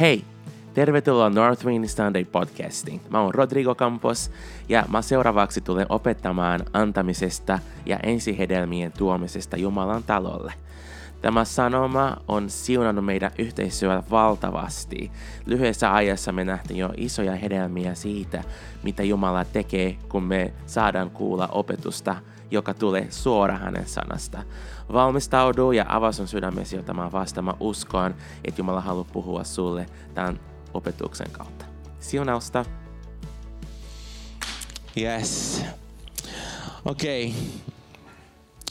Hei! Tervetuloa Northwind Sunday podcastiin. Mä oon Rodrigo Campos ja mä seuraavaksi tulen opettamaan antamisesta ja ensihedelmien tuomisesta Jumalan talolle. Tämä sanoma on siunannut meidän yhteisöä valtavasti. Lyhyessä ajassa me nähtiin jo isoja hedelmiä siitä, mitä Jumala tekee, kun me saadaan kuulla opetusta, joka tulee suoraan hänen sanasta. Valmistaudu ja avaa sun sydämesi ottamaan vastaan. Mä uskon, että Jumala haluaa puhua sulle tämän opetuksen kautta. Siunausta! Yes. Okei. Okay.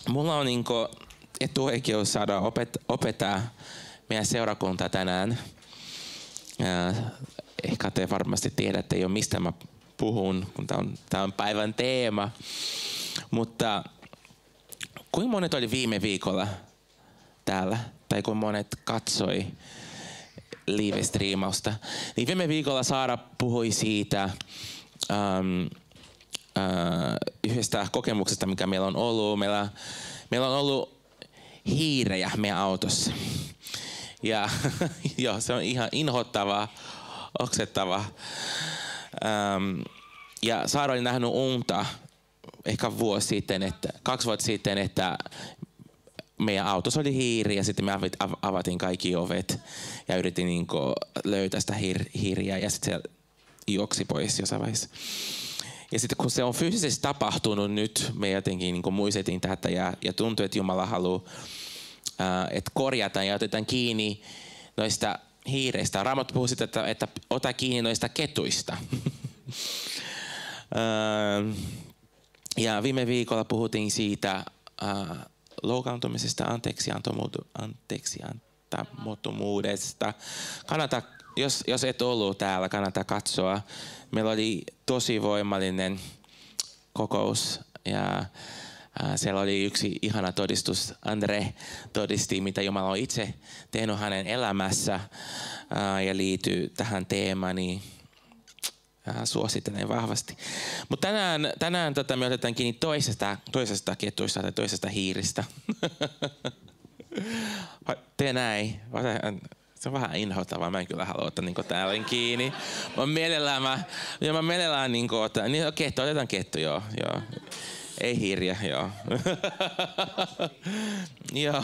Mulla on niinku etuoikeus saada opet- opettaa meidän seurakunta tänään. Ja ehkä te varmasti tiedätte jo, mistä mä puhun, kun tämä on, on päivän teema. Mutta kuinka monet oli viime viikolla täällä? Tai kuinka monet katsoi live-striimausta? Niin viime viikolla Saara puhui siitä um, uh, yhdestä kokemuksesta, mikä meillä on ollut. Meillä, meillä on ollut hiirejä meidän autossa. Ja joo, se on ihan inhottava, oksettava. Um, ja Saara oli nähnyt unta ehkä vuosi sitten, että, kaksi vuotta sitten, että meidän autossa oli hiiri ja sitten me avatin kaikki ovet ja yritin niin löytää sitä hir- hiiriä ja sitten se juoksi pois jossain vaiheessa. Ja sitten kun se on fyysisesti tapahtunut nyt, me jotenkin niin muistetin tätä ja, ja tuntuu, että Jumala haluaa, äh, että korjataan ja otetaan kiinni noista hiireistä. Raamattu puhuu sitä, että, että ota kiinni noista ketuista. äh, ja viime viikolla puhuttiin siitä äh, loukaantumisesta, anteeksi, anteeksi antamottomuudesta. Kannattaa, jos, jos et ollut täällä, kannattaa katsoa. Meillä oli tosi voimallinen kokous ja äh, siellä oli yksi ihana todistus. Andre todisti, mitä Jumala on itse tehnyt hänen elämässä äh, ja liittyy tähän teemaan. Niin suosittelen vahvasti. Mutta tänään, tänään tota, me otetaan kiinni toisesta, toisesta ketuista tai toisesta hiiristä. Tee näin. Se on vähän inhottavaa. Mä en kyllä halua ottaa niin täällä kiinni. Mä mielellään, mä, ja mä mielellään niin ottaa. Niin, no, kettu, otetaan kettu, joo. joo. Ei hirjä, joo. joo.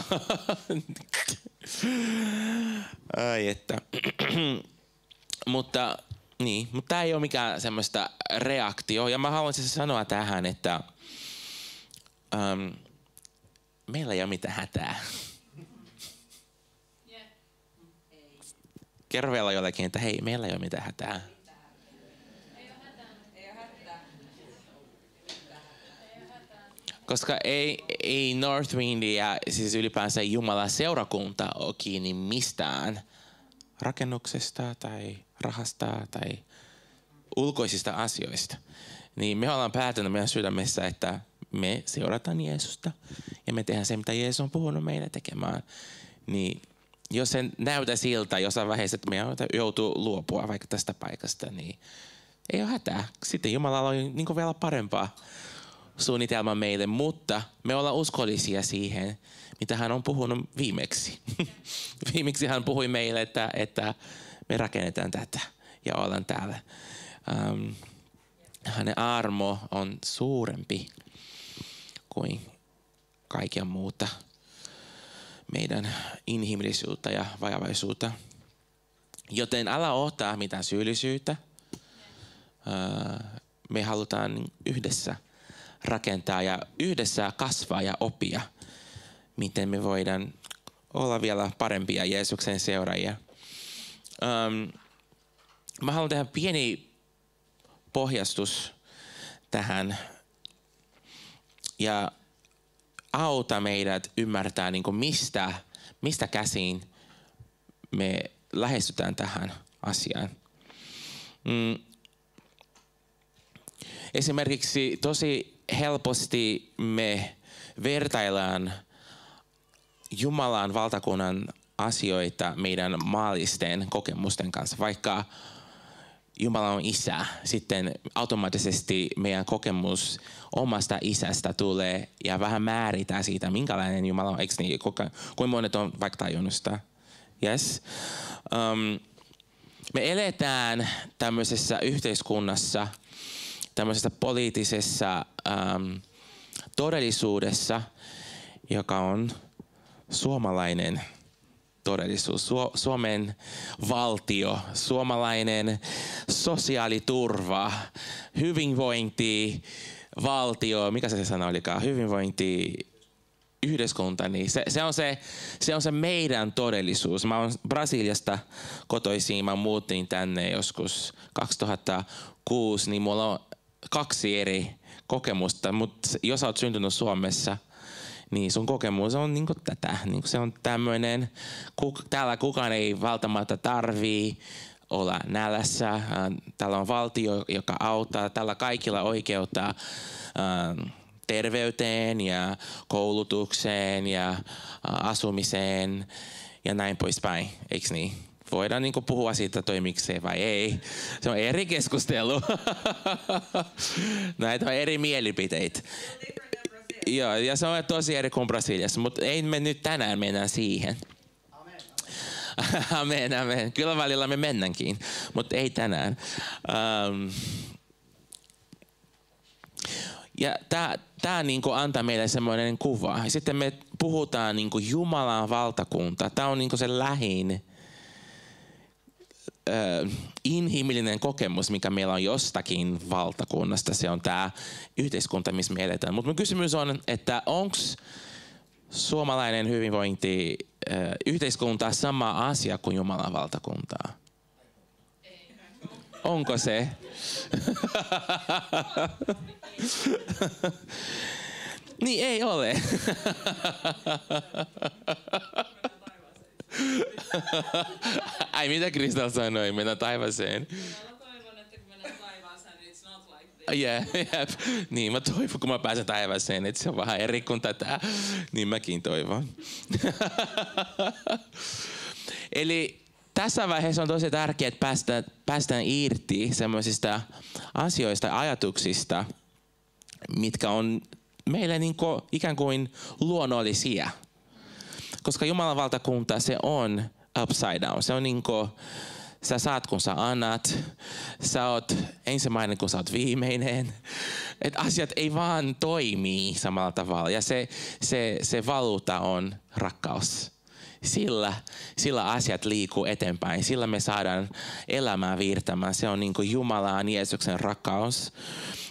Ai että. Mutta niin, mutta tämä ei ole mikään semmoista reaktio. Ja mä haluaisin siis sanoa tähän, että um, meillä ei ole mitään hätää. Kerro vielä jollekin, että hei, meillä ei ole mitään hätää. Koska ei, ei Northwind ja siis ylipäänsä Jumalan seurakunta ole kiinni mistään rakennuksesta tai rahasta tai ulkoisista asioista, niin me ollaan päätänyt meidän sydämessä, että me seurataan Jeesusta ja me tehdään se, mitä Jeesus on puhunut meille tekemään. Niin jos se näytä siltä jossain vaiheessa, että me joutuu luopua vaikka tästä paikasta, niin ei ole hätää. Sitten Jumalalla on niin vielä parempaa suunnitelma meille, mutta me ollaan uskollisia siihen, mitä hän on puhunut viimeksi. viimeksi hän puhui meille, että, että me rakennetaan tätä ja ollaan täällä. Um, hänen armo on suurempi kuin kaikkea muuta meidän inhimillisyyttä ja vajavaisuutta. Joten älä ottaa mitään syyllisyyttä. Uh, me halutaan yhdessä rakentaa ja yhdessä kasvaa ja oppia, miten me voidaan olla vielä parempia Jeesuksen seuraajia. Um, mä haluan tehdä pieni pohjastus tähän ja auta meidät ymmärtää, niin kuin mistä, mistä käsin me lähestytään tähän asiaan. Mm. Esimerkiksi tosi helposti me vertaillaan Jumalan valtakunnan asioita meidän maallisten kokemusten kanssa. Vaikka Jumala on isä, sitten automaattisesti meidän kokemus omasta isästä tulee ja vähän määritään siitä, minkälainen Jumala on. Eikö niin? Kuinka monet on vaikka tajunnut? Yes. Um, me eletään tämmöisessä yhteiskunnassa, tämmöisessä poliittisessa ähm, todellisuudessa, joka on suomalainen todellisuus, Su- Suomen valtio, suomalainen sosiaaliturva, hyvinvointi, valtio, mikä se sana olikaan, hyvinvointi, yhteiskunta, niin se, se, on se, se on se meidän todellisuus. Mä oon Brasiliasta kotoisin, mä muutin tänne joskus 2006, niin mulla on kaksi eri kokemusta, mutta jos olet syntynyt Suomessa, niin sun kokemus on niinku tätä. Niinku se on tämmöinen, kuk, täällä kukaan ei välttämättä tarvii olla nälässä. Täällä on valtio, joka auttaa. Täällä kaikilla oikeutta terveyteen ja koulutukseen ja asumiseen ja näin poispäin, eikö niin? Voidaan niin puhua siitä toimikseen vai ei. Se on eri keskustelu. Näitä on eri mielipiteitä. Joo, ja se on tosi eri kuin Brasiliassa, mutta ei me nyt tänään mennä siihen. Amen, amen. Kyllä välillä me mennäänkin, mutta ei tänään. Um, ja tämä niinku antaa meille semmoinen kuva. Sitten me puhutaan niinku Jumalan valtakunta. Tämä on niinku se lähin äh, inhimillinen kokemus, mikä meillä on jostakin valtakunnasta. Se on tämä yhteiskunta, missä me eletään. Mutta kysymys on, että onko suomalainen hyvinvointi äh, yhteiskunta sama asia kuin Jumalan valtakuntaa? Onko se? niin ei ole. Ai mitä Kristal sanoi, mennä taivaaseen. Yeah, yep. Niin, mä toivon, kun mä pääsen taivaaseen, että se on vähän eri kuin tätä. Niin mäkin toivon. Eli tässä vaiheessa on tosi tärkeää, että päästään, päästään irti semmoisista asioista ja ajatuksista, mitkä on meille niin kuin, ikään kuin luonnollisia. Koska Jumalan valtakunta, se on upside down. Se on niin kuin, sä saat kun sä annat, sä oot ensimmäinen kun sä oot viimeinen. Et asiat ei vaan toimi samalla tavalla. Ja se, se, se valuuta on rakkaus sillä, sillä asiat liikuu eteenpäin. Sillä me saadaan elämää viirtämään. Se on niin kuin Jumalan Jeesuksen rakkaus.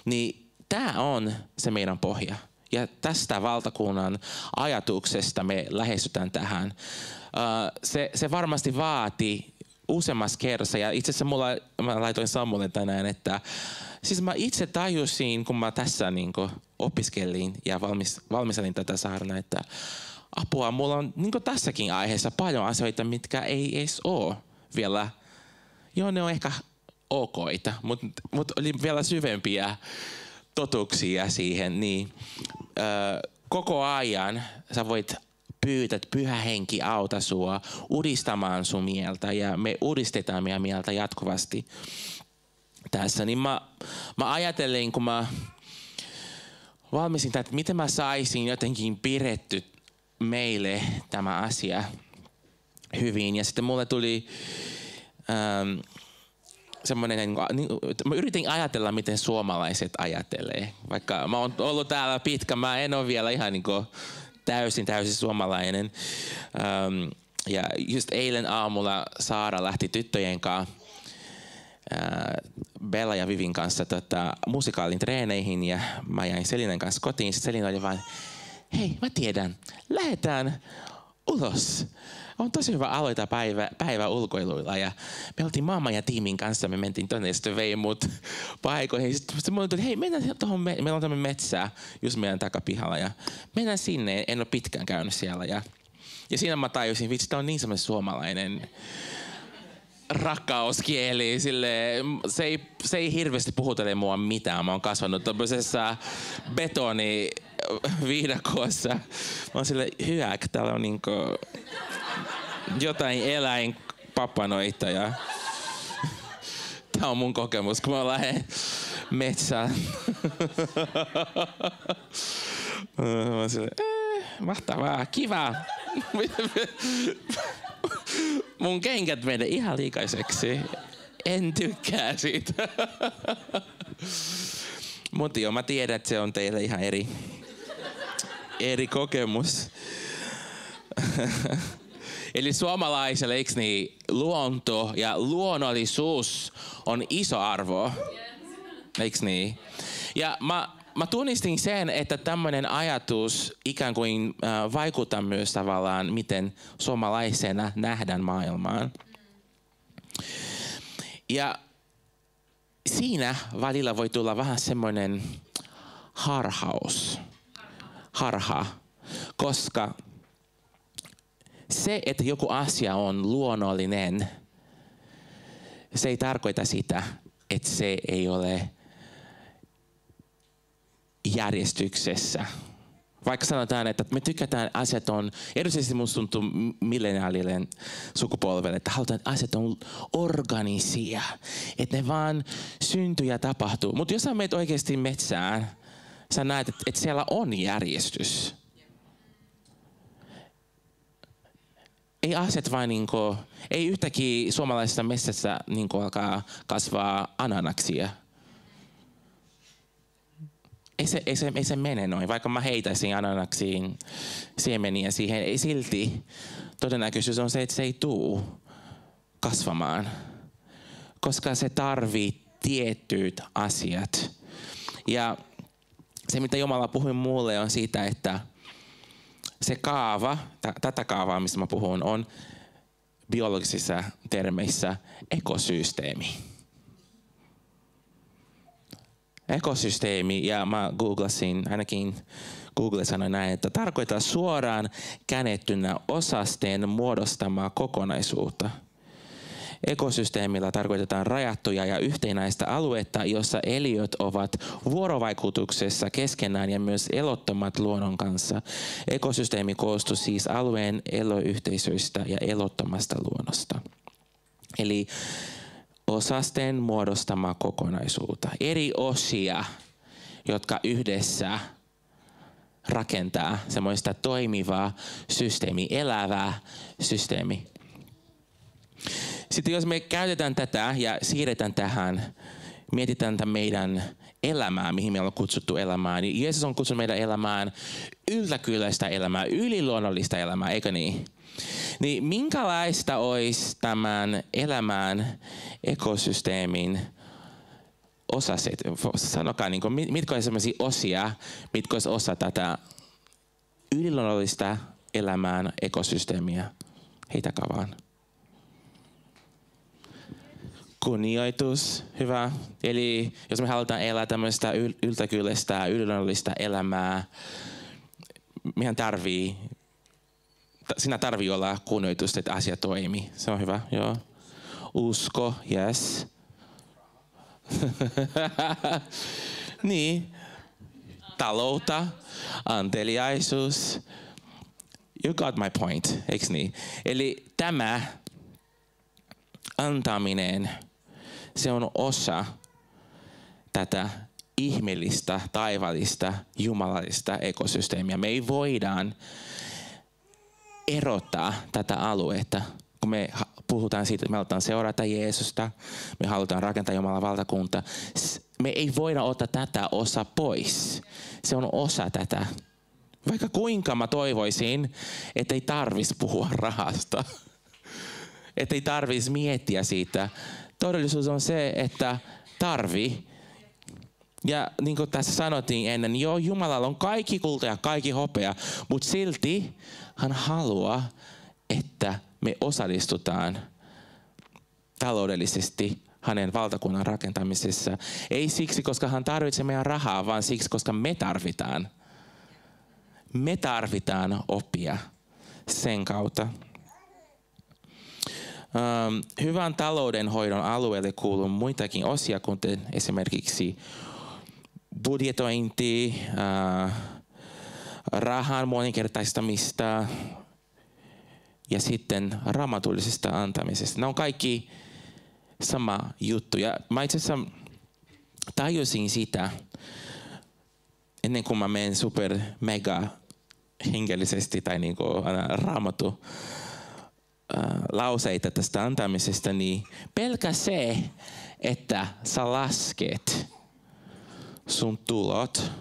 Niin tämä on se meidän pohja. Ja tästä valtakunnan ajatuksesta me lähestytään tähän. se, se varmasti vaati useammassa kerrassa. Ja itse asiassa mulla, mä laitoin Samulle tänään, että siis mä itse tajusin, kun mä tässä niin opiskelin ja valmis, valmistelin tätä saarna, että apua, mulla on niin tässäkin aiheessa paljon asioita, mitkä ei edes ole vielä. Joo, ne on ehkä okoita, mutta mut oli vielä syvempiä totuuksia siihen. Niin, ö, koko ajan sä voit pyytää, että pyhä henki auta sua uudistamaan sun mieltä ja me uudistetaan meidän mieltä jatkuvasti tässä. Niin mä, mä ajattelin, kun mä valmistin että miten mä saisin jotenkin piretty meille tämä asia hyvin. Ja sitten mulle tuli ähm, semmoinen, niin, niin, mä yritin ajatella, miten suomalaiset ajattelee. Vaikka mä oon ollut täällä pitkä, mä en ole vielä ihan niin kuin, täysin, täysin suomalainen. Ähm, ja just eilen aamulla Saara lähti tyttöjen kanssa Bella ja Vivin kanssa tota, musikaalin treeneihin ja mä jäin Selinen kanssa kotiin. Selina oli vain, hei mä tiedän, lähdetään ulos. On tosi hyvä aloittaa päivä, päivä ulkoiluilla. Ja me oltiin mamma ja tiimin kanssa, me mentiin tonne ja sitten vei mut paikoihin. Sitten mulle tuli, hei mennään tuohon, me, meillä on tämmöinen metsää just meidän takapihalla. Ja mennään sinne, en ole pitkään käynyt siellä. Ja, ja siinä mä tajusin, vitsi, tämä on niin semmoinen suomalainen rakkauskieli. Sille, se, ei, se ei hirveästi puhutele mua mitään. Mä oon kasvanut tämmöisessä betoni viidakossa. Mä oon sille hyvä, täällä on niinku jotain eläinpapanoita ja Tämä on mun kokemus, kun mä lähden metsään. mä sille, eh, mahtavaa, kiva. Mun kengät menee ihan liikaiseksi. En tykkää siitä. Mutta joo, mä tiedän, että se on teille ihan eri, eri kokemus. Eli suomalaiselle, eikö niin, luonto ja luonnollisuus on iso arvo. Eikö niin? Ja mä, mä tunnistin sen, että tämmöinen ajatus ikään kuin äh, vaikuttaa myös tavallaan, miten suomalaisena nähdään maailmaan. Ja siinä välillä voi tulla vähän semmoinen harhaus, harha, koska se, että joku asia on luonnollinen, se ei tarkoita sitä, että se ei ole järjestyksessä. Vaikka sanotaan, että me tykätään asiat on, erityisesti musta tuntuu milleniaalille sukupolvelle, että halutaan, että asiat on organisia. Että ne vaan syntyy ja tapahtuu. Mutta jos sä menet oikeasti metsään, sä näet, että siellä on järjestys. Ei asiat vain niin kuin, ei yhtäkkiä suomalaisessa metsässä niin alkaa kasvaa ananaksia – ei se, ei, se, ei se mene noin. Vaikka mä heitäisin ananaksiin siemeniä siihen, ei silti todennäköisyys on se, että se ei tuu kasvamaan. Koska se tarvii tietyt asiat. Ja se, mitä Jumala puhui mulle, on siitä, että se kaava, t- tätä kaavaa, mistä mä puhun, on biologisissa termeissä ekosysteemi ekosysteemi, ja mä googlasin, ainakin Google sanoi näin, että tarkoittaa suoraan känettynä osasten muodostamaa kokonaisuutta. Ekosysteemillä tarkoitetaan rajattuja ja yhtenäistä aluetta, jossa eliöt ovat vuorovaikutuksessa keskenään ja myös elottomat luonnon kanssa. Ekosysteemi koostuu siis alueen eloyhteisöistä ja elottomasta luonnosta. Eli osasten muodostamaa kokonaisuutta. Eri osia, jotka yhdessä rakentaa semmoista toimivaa systeemi, elävää systeemi. Sitten jos me käytetään tätä ja siirretään tähän, mietitään tätä meidän elämää, mihin me ollaan kutsuttu elämään, niin Jeesus on kutsunut meidän elämään yltäkylläistä elämää, yliluonnollista elämää, eikö niin? Niin minkälaista olisi tämän elämän ekosysteemin osaset? Sanokaa, niin kuin, mitkä olisivat sellaisia osia, mitkä olisivat osa tätä yliluonnollista elämään ekosysteemiä? Heitäkää vaan. Kunnioitus, hyvä. Eli jos me halutaan elää tämmöistä yltäkyllistä, yliluonnollista elämää, meidän tarvii sinä tarvii olla kunnioitus, että asia toimii. Se on hyvä, joo. Usko, yes. niin. Taloutta, anteliaisuus. You got my point, eikö niin? Eli tämä antaminen, se on osa tätä ihmeellistä, taivallista, jumalallista ekosysteemiä. Me ei voidaan erottaa tätä aluetta, kun me puhutaan siitä, että me halutaan seurata Jeesusta, me halutaan rakentaa Jumalan valtakunta. Me ei voida ottaa tätä osa pois. Se on osa tätä. Vaikka kuinka mä toivoisin, että ei tarvis puhua rahasta. Että ei tarvis miettiä siitä. Todellisuus on se, että tarvi. Ja niin kuin tässä sanottiin ennen, joo, Jumalalla on kaikki kulta ja kaikki hopea, mutta silti hän haluaa, että me osallistutaan taloudellisesti hänen valtakunnan rakentamisessa. Ei siksi, koska hän tarvitsee meidän rahaa, vaan siksi, koska me tarvitaan. Me tarvitaan oppia sen kautta. Um, hyvän taloudenhoidon alueelle kuuluu muitakin osia, kuten esimerkiksi budjetointi, uh, rahan moninkertaistamista ja sitten raamatullisesta antamisesta. Nämä on kaikki sama juttu. Ja mä itse asiassa tajusin sitä ennen kuin mä menen super mega hengellisesti tai niin kuin lauseita tästä antamisesta, niin pelkä se, että sä lasket sun tulot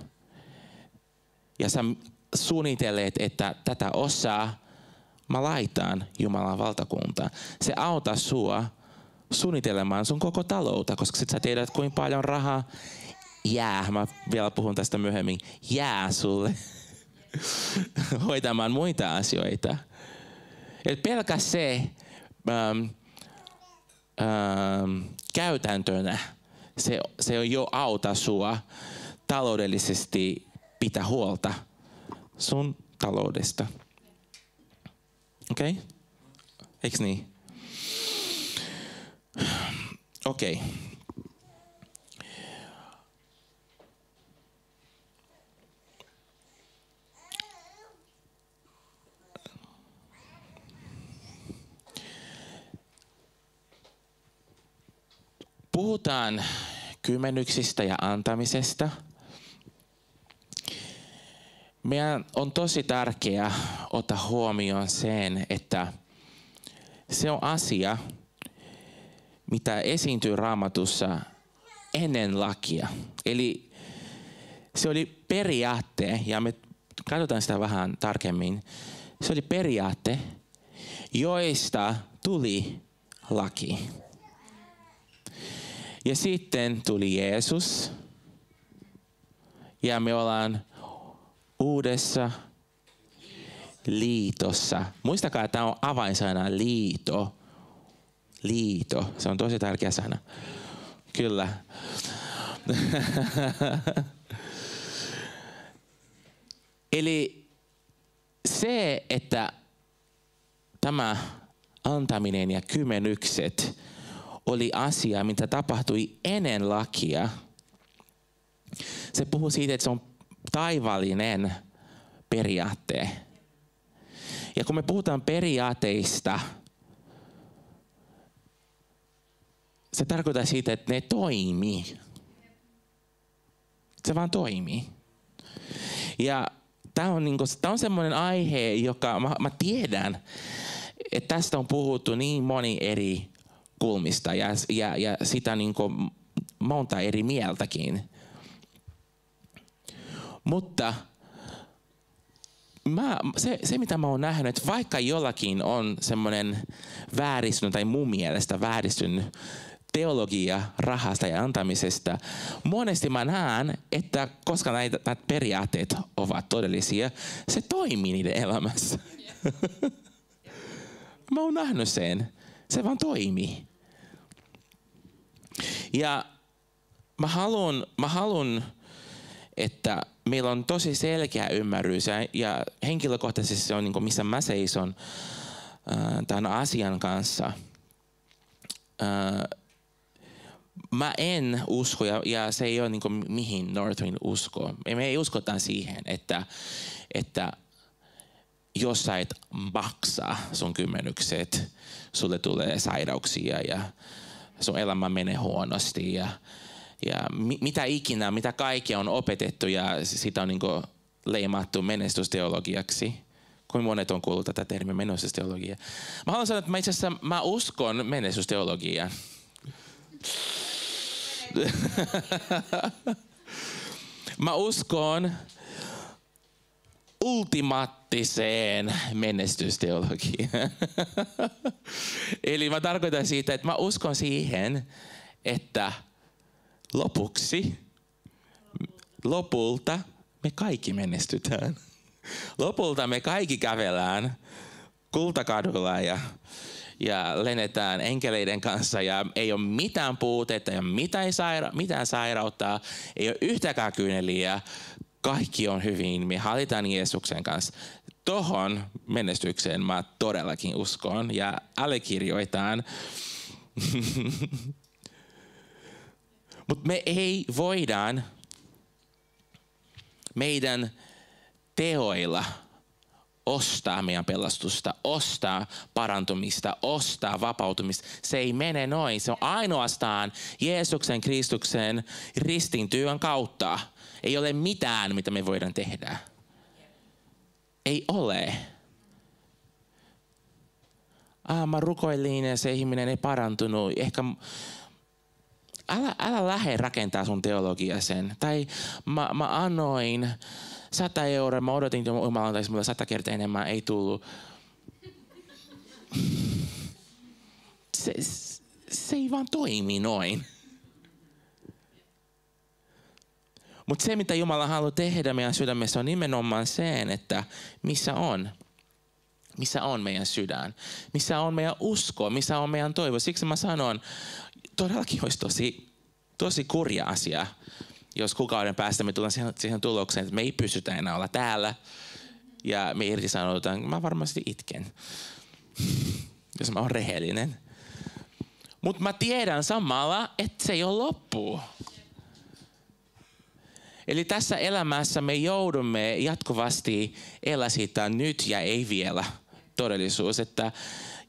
ja sä suunnitelleet, että tätä osaa mä laitan Jumalan valtakuntaan. Se auttaa sua suunnittelemaan sun koko taloutta, koska sit sä tiedät, kuinka paljon rahaa jää, mä vielä puhun tästä myöhemmin, jää sulle hoitamaan muita asioita. Et pelkä se ähm, ähm, käytäntönä, se, se jo auta sua taloudellisesti pitää huolta sun taloudesta. Okei? Okay? Eikö niin? Okei. Okay. Puhutaan kymmenyksistä ja antamisesta. Meidän on tosi tärkeää ottaa huomioon sen, että se on asia, mitä esiintyy raamatussa ennen lakia. Eli se oli periaatte, ja me katsotaan sitä vähän tarkemmin. Se oli periaatte, joista tuli laki. Ja sitten tuli Jeesus. Ja me ollaan uudessa liitossa. Muistakaa, että tämä on avainsana liito. Liito. Se on tosi tärkeä sana. Kyllä. Eli se, että tämä antaminen ja kymmenykset oli asia, mitä tapahtui ennen lakia. Se puhuu siitä, että se on taivallinen periaate. Ja kun me puhutaan periaateista, se tarkoittaa siitä, että ne toimii. Se vaan toimii. Ja tämä on, niinku, on semmoinen aihe, joka mä, mä tiedän, että tästä on puhuttu niin moni eri kulmista ja, ja, ja sitä niin kuin monta eri mieltäkin. Mutta mä, se, se, mitä mä oon nähnyt, että vaikka jollakin on semmoinen vääristynyt tai mun mielestä vääristynyt teologia rahasta ja antamisesta, monesti mä näen, että koska näitä, näitä periaatteet ovat todellisia, se toimii niiden elämässä. mä oon nähnyt sen. Se vaan toimii. Ja mä haluan, mä haluan että meillä on tosi selkeä ymmärrys ja, henkilökohtaisesti se on niin kuin missä mä seison äh, tämän asian kanssa. Äh, mä en usko, ja, ja se ei ole niin kuin mihin Northwind uskoo. Me ei uskota siihen, että, että jos sä et maksa sun kymmenykset, sulle tulee sairauksia ja sun elämä menee huonosti ja, ja mi, mitä ikinä, mitä kaikkea on opetettu ja sitä on niin leimattu menestysteologiaksi. Kuinka monet on kuullut tätä termiä menestysteologia? Mä haluan sanoa, että mä itse asiassa mä uskon menestysteologiaan. mä uskon ultimaattiseen menestysteologiaan. Eli mä tarkoitan siitä, että mä uskon siihen, että lopuksi, lopulta me kaikki menestytään. Lopulta me kaikki kävelään kultakadulla ja, ja lennetään enkeleiden kanssa ja ei ole mitään puutetta, ole mitään, saira- mitään sairautta, ei ole yhtäkään kyyneliä, kaikki on hyvin, me hallitaan Jeesuksen kanssa. Tohon menestykseen mä todellakin uskon ja allekirjoitan. Mutta me ei voidaan meidän teoilla ostaa meidän pelastusta, ostaa parantumista, ostaa vapautumista. Se ei mene noin. Se on ainoastaan Jeesuksen Kristuksen ristin työn kautta. Ei ole mitään, mitä me voidaan tehdä. Ei ole. ah, mä rukoilin ja se ihminen ei parantunut. Ehkä älä, älä lähde rakentaa sun teologia sen. Tai mä, mä annoin sata euroa, mä odotin, että Jumala antaisi mulle sata kertaa enemmän, ei tullut. Se, se ei vaan toimi noin. Mutta se, mitä Jumala haluaa tehdä meidän sydämessä, on nimenomaan se, että missä on. Missä on meidän sydän? Missä on meidän usko? Missä on meidän toivo? Siksi mä sanon, todellakin olisi tosi, tosi kurja asia, jos kuukauden päästä me tullaan siihen, siihen tulokseen, että me ei pystytä enää olla täällä ja me irtisanoudutaan. Mä varmasti itken, jos mä oon rehellinen. Mutta mä tiedän samalla, että se ei ole loppu. Eli tässä elämässä me joudumme jatkuvasti elää sitä nyt ja ei vielä todellisuus, että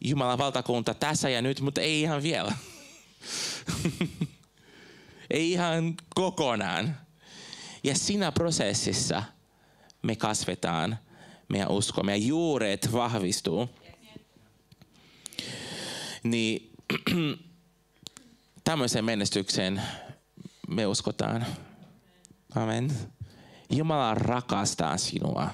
Jumalan valtakunta tässä ja nyt, mutta ei ihan vielä. ei ihan kokonaan. Ja siinä prosessissa me kasvetaan meidän usko, meidän juuret vahvistuu. Niin tämmöiseen menestykseen me uskotaan. Amen. Jumala rakastaa sinua.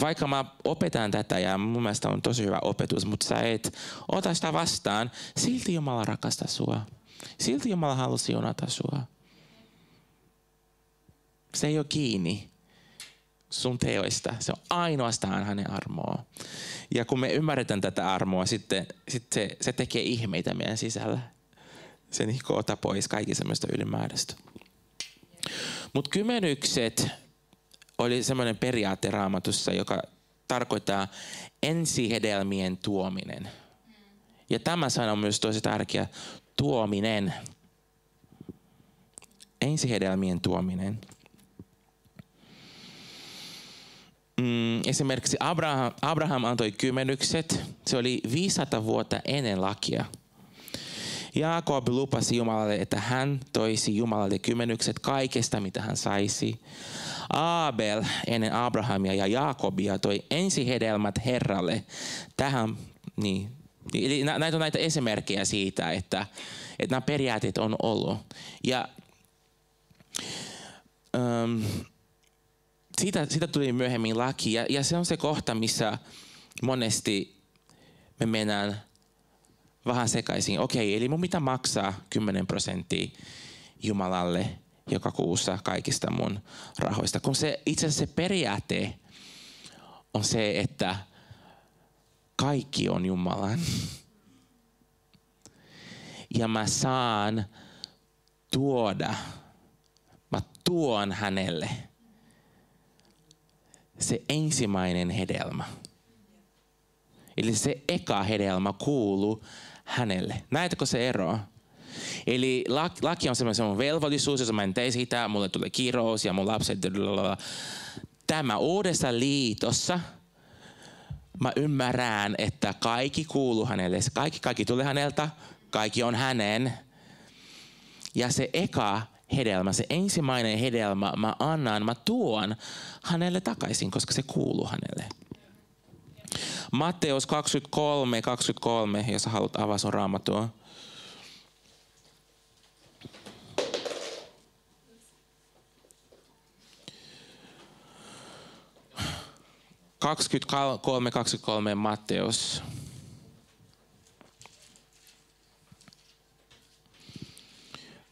Vaikka mä opetan tätä ja mun mielestä on tosi hyvä opetus, mutta sä et ota sitä vastaan, silti Jumala rakastaa sua. Silti Jumala haluaa siunata sua. Se ei ole kiinni sun teoista. Se on ainoastaan hänen armoa. Ja kun me ymmärretään tätä armoa, sitten, sitten se, se tekee ihmeitä meidän sisällä. Se niin pois kaikki semmoista ylimääräistä. Mutta kymmenykset oli semmoinen periaate raamatussa, joka tarkoittaa ensihedelmien tuominen. Ja tämä sana on myös tosi tärkeä, tuominen. Ensihedelmien tuominen. Mm, esimerkiksi Abraham, Abraham antoi kymmenykset. Se oli 500 vuotta ennen lakia. Jaakob lupasi Jumalalle, että hän toisi Jumalalle kymmenykset kaikesta, mitä hän saisi. Abel ennen Abrahamia ja Jaakobia toi ensihedelmät Herralle. Tähän, niin, Eli näitä on näitä esimerkkejä siitä, että, että nämä periaatteet on ollut. Ja um, siitä, siitä tuli myöhemmin laki. Ja, ja se on se kohta, missä monesti me mennään vähän sekaisin. Okei, eli mun mitä maksaa 10 prosenttia Jumalalle joka kuussa kaikista mun rahoista. Kun se itse asiassa se periaate on se, että kaikki on Jumalan. Ja mä saan tuoda, mä tuon hänelle se ensimmäinen hedelmä. Eli se eka hedelmä kuuluu hänelle. Näetkö se eroa? Eli laki on semmoinen velvollisuus, jos mä en tee sitä, mulle tulee kirous ja mun lapset. Tämä uudessa liitossa mä ymmärrän, että kaikki kuuluu hänelle. Kaikki, kaikki tulee häneltä, kaikki on hänen. Ja se eka hedelmä, se ensimmäinen hedelmä mä annan, mä tuon hänelle takaisin, koska se kuuluu hänelle. Matteus 23, 23, jos haluat avaa sun raamattua. Kaksikymmentäkolme, kaksikymmentäkolme Matteus.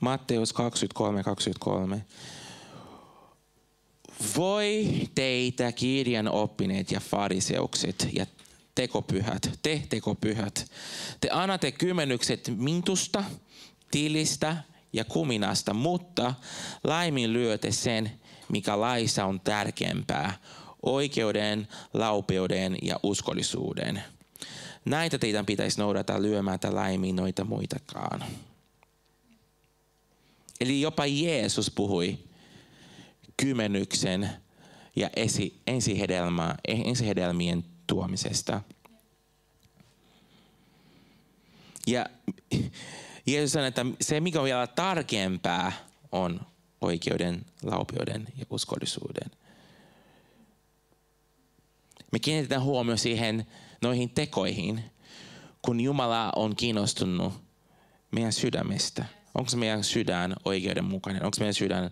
Matteus 23, 23. Voi teitä kirjan oppineet ja fariseukset ja tekopyhät, te tekopyhät. Te annatte kymmenykset mintusta, tilistä ja kuminasta, mutta laiminlyötte sen, mikä laissa on tärkeämpää, oikeuden, laupeuden ja uskollisuuden. Näitä teidän pitäisi noudata lyömättä laimin noita muitakaan. Eli jopa Jeesus puhui kymmenyksen ja esi, ensihedelmä, ensihedelmien tuomisesta. Ja Jeesus sanoi, että se mikä on vielä tarkempaa on oikeuden, laupeuden ja uskollisuuden. Me kiinnitetään huomio siihen noihin tekoihin, kun Jumala on kiinnostunut meidän sydämestä. Onko meidän sydän oikeudenmukainen? Onko meidän sydän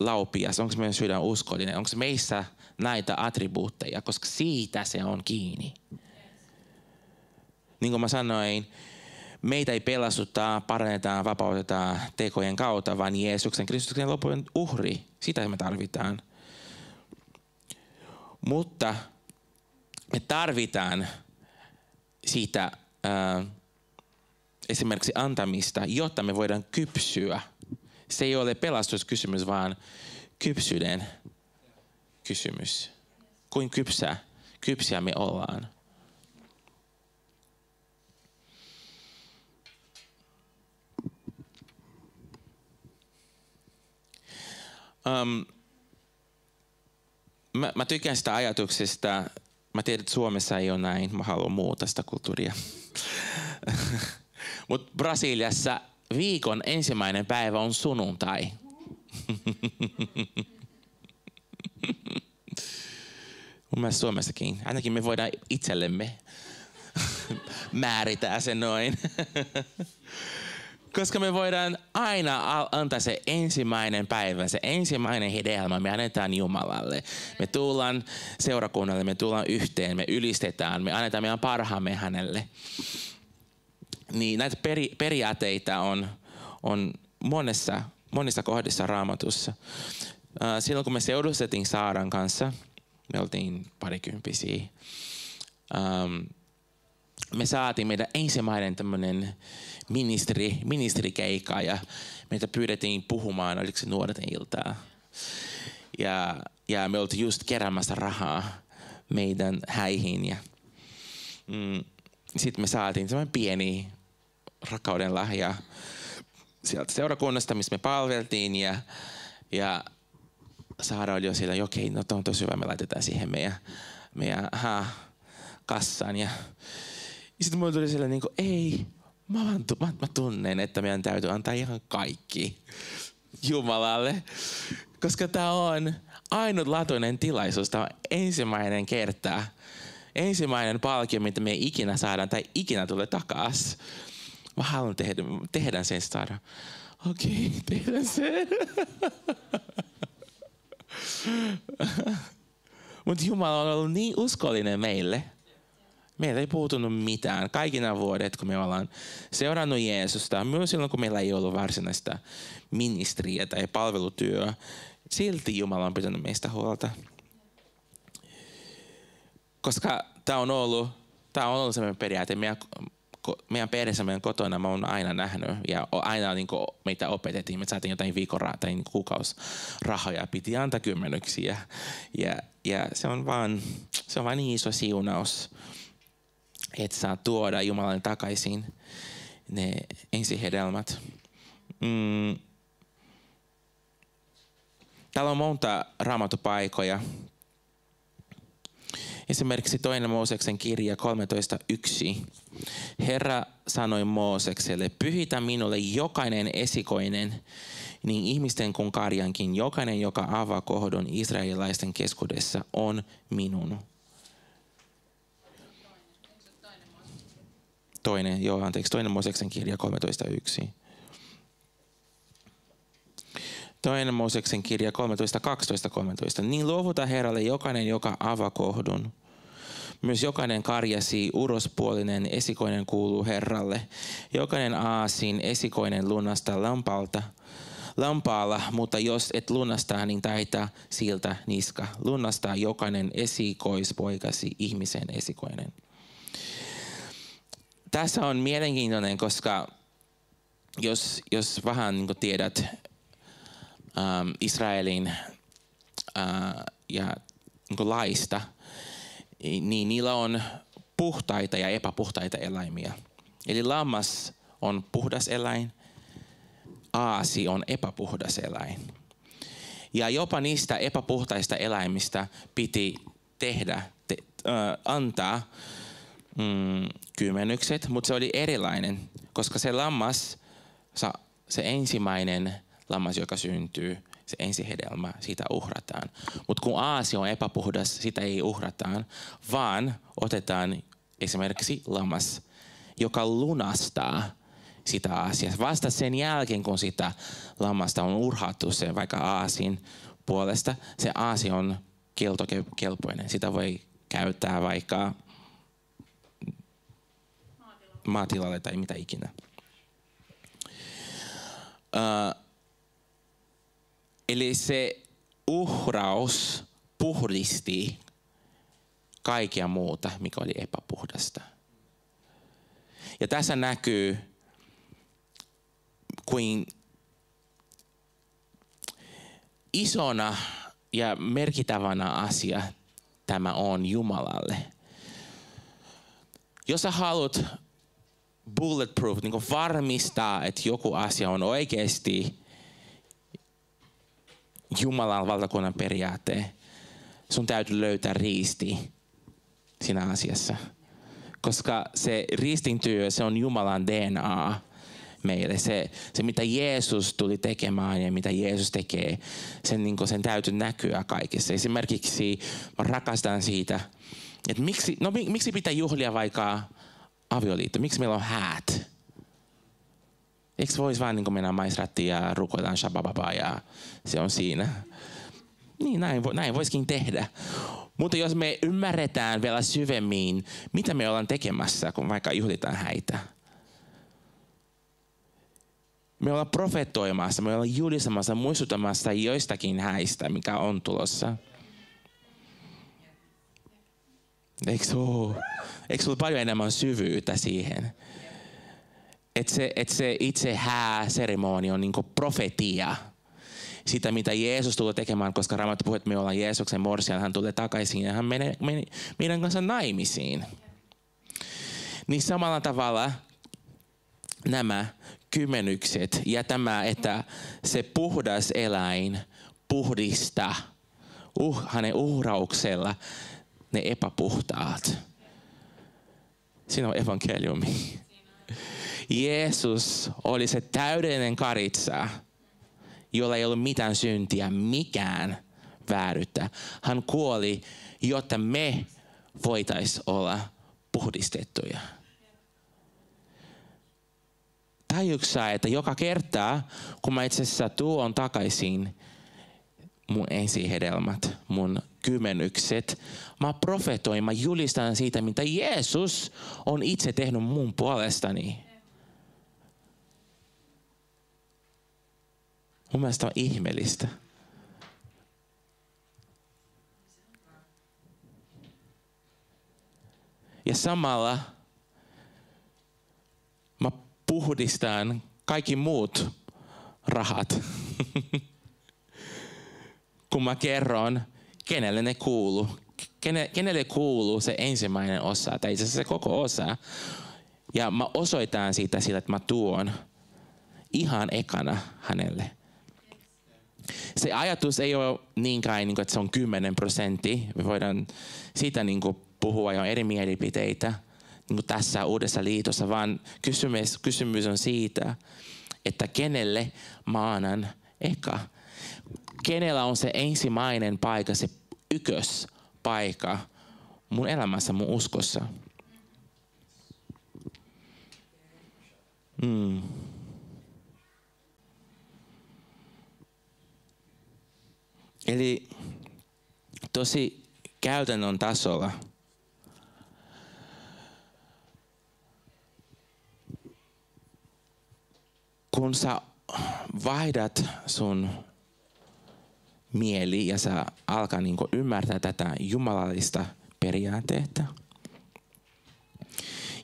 laupias? Onko meidän sydän uskollinen? Onko meissä näitä attribuutteja? Koska siitä se on kiinni. Niin kuin mä sanoin, meitä ei pelastuta, parannetaan, vapautetaan tekojen kautta, vaan Jeesuksen Kristuksen lopullinen uhri. Sitä me tarvitaan. Mutta me tarvitaan siitä ää, esimerkiksi antamista, jotta me voidaan kypsyä. Se ei ole pelastuskysymys, vaan kypsyyden kysymys. Kuin kypsä, kypsiä me ollaan. Um, mä, mä tykkään sitä ajatuksesta. Mä tiedän, että Suomessa ei ole näin. Mä haluan muuta sitä kulttuuria. Mutta Brasiliassa viikon ensimmäinen päivä on sunnuntai. Mun mielestä Suomessakin. Ainakin me voidaan itsellemme määritää se noin. Koska me voidaan aina antaa se ensimmäinen päivä, se ensimmäinen hedelmä, me annetaan Jumalalle. Me tullaan seurakunnalle, me tullaan yhteen, me ylistetään, me annetaan meidän parhaamme hänelle. Niin näitä peri, periaatteita on, on monessa, monissa kohdissa raamatussa. Silloin kun me seurustettiin Saaran kanssa, me oltiin parikymppisiä, me saatiin meidän ensimmäinen tämmöinen ministeri, ministerikeikka ja meitä pyydettiin puhumaan, oliko se nuorten iltaa. Ja, ja me oltiin just keräämässä rahaa meidän häihin ja mm, sitten me saatiin semmoinen pieni rakkauden lahja sieltä seurakunnasta, missä me palveltiin ja, ja Saara oli jo siellä, okei, okay, no on tosi hyvä, me laitetaan siihen meidän, meidän ha, kassaan ja ja sitten mulle tuli sellainen, niin kuin, ei, mä, vaan, mä, mä tunnen, että meidän täytyy antaa ihan kaikki Jumalalle. Koska tämä on ainutlaatuinen tilaisuus. Tämä on ensimmäinen kerta, ensimmäinen palkio, mitä me ikinä saadaan tai ikinä tulee takaisin. Mä haluan tehdä, tehdä sen saada. Okei, okay, tehdään sen. Mutta Jumala on ollut niin uskollinen meille – Meillä ei puutunut mitään. Kaikki nämä vuodet, kun me ollaan seurannut Jeesusta, myös silloin, kun meillä ei ollut varsinaista ministeriä tai palvelutyöä, silti Jumala on pitänyt meistä huolta. Koska tämä on ollut, tämä on ollut sellainen periaate, meidän perheessä, meidän kotona mä oon aina nähnyt ja aina niin kuin meitä opetettiin, me saatiin jotain viikora tai niin kuukausrahoja, piti antaa kymmenyksiä ja, ja se on vaan, se on vaan niin iso siunaus että saa tuoda Jumalalle takaisin ne ensihedelmät. Mm. Täällä on monta raamatupaikoja. Esimerkiksi toinen Mooseksen kirja 13.1. Herra sanoi Moosekselle, pyhitä minulle jokainen esikoinen, niin ihmisten kuin karjankin, jokainen, joka avaa kohdon israelilaisten keskuudessa, on minun. toinen, joo, anteeksi, toinen Mooseksen kirja 13.1. Toinen Mooseksen kirja 13, 12, 13. Niin luovuta Herralle jokainen, joka avaa kohdun. Myös jokainen karjasi urospuolinen esikoinen kuuluu Herralle. Jokainen aasin esikoinen lunasta lampalta, lampaalla, mutta jos et lunastaa, niin taita siltä niska. Lunastaa jokainen esikoispoikasi ihmisen esikoinen tässä on mielenkiintoinen, koska jos, jos vähän niin tiedät ähm, Israelin äh, ja niin laista, niin niillä on puhtaita ja epäpuhtaita eläimiä. Eli lammas on puhdas eläin, aasi on epäpuhdas eläin. Ja jopa niistä epäpuhtaista eläimistä piti tehdä, te, äh, antaa mm, kymmenykset, mutta se oli erilainen, koska se lammas, se ensimmäinen lammas, joka syntyy, se ensihedelmä, siitä uhrataan. Mutta kun aasi on epäpuhdas, sitä ei uhrataan, vaan otetaan esimerkiksi lammas, joka lunastaa sitä asiaa. Vasta sen jälkeen, kun sitä lammasta on urhattu se vaikka aasin puolesta, se aasi on kieltokelpoinen. Sitä voi käyttää vaikka maatilalle tai mitä ikinä. Uh, eli se uhraus puhdisti kaikkia muuta, mikä oli epäpuhdasta. Ja tässä näkyy, kuin isona ja merkittävänä asia tämä on Jumalalle. Jos sä haluat bulletproof, niin varmistaa, että joku asia on oikeasti Jumalan valtakunnan periaate, sun täytyy löytää riisti siinä asiassa. Koska se ristintyö, se on Jumalan DNA meille. Se, se, mitä Jeesus tuli tekemään ja mitä Jeesus tekee, sen, niin sen täytyy näkyä kaikessa. Esimerkiksi mä rakastan siitä, että miksi, no, miksi pitää juhlia vaikka avioliitto? Miksi meillä on häät? Eikö voisi vain niin mennä maisrattiin ja rukoillaan shabababa ja se on siinä? Niin, näin, näin voisikin tehdä. Mutta jos me ymmärretään vielä syvemmin, mitä me ollaan tekemässä, kun vaikka juhlitaan häitä. Me ollaan profetoimassa, me ollaan julistamassa, muistuttamassa joistakin häistä, mikä on tulossa. Eikö ole? Eikö ole paljon enemmän syvyyttä siihen? Että se, et se itse hääseremoni on niin profetia sitä, mitä Jeesus tulee tekemään, koska Raamattu puhuu, että me ollaan Jeesuksen morsian, hän tulee takaisin ja hän menee, menee meidän kanssa naimisiin. Niin samalla tavalla nämä kymmenykset ja tämä, että se puhdas eläin puhdista uh, hänen uhrauksella ne epäpuhtaat. Siinä on evankeliumi. Jeesus oli se täydellinen karitsa, jolla ei ollut mitään syntiä, mikään vääryyttä. Hän kuoli, jotta me voitaisiin olla puhdistettuja. Tajuuksä, että joka kerta, kun mä itse asiassa tuon takaisin mun ensihedelmät, mun kymmenykset, mä profetoin, mä julistan siitä, mitä Jeesus on itse tehnyt mun puolestani. Mun mielestä on ihmeellistä. Ja samalla mä puhdistan kaikki muut rahat. Kun mä kerron, kenelle ne kuuluu. Kenelle kuuluu se ensimmäinen osa, tai itse asiassa se koko osa. Ja mä osoitan siitä sillä, että mä tuon ihan ekana hänelle se ajatus ei ole niinkään, niin kuin, että se on 10 prosenttia. Me voidaan siitä niin kuin, puhua ja on eri mielipiteitä niin kuin tässä uudessa liitossa, vaan kysymys, kysymys on siitä, että kenelle mä annan eka. Kenellä on se ensimmäinen paikka, se ykköspaikka mun elämässä, mun uskossa. Mm. Eli tosi käytännön tasolla kun sä vaihdat sun mieli ja sä alkaa niin ymmärtää tätä jumalallista periaatteetta.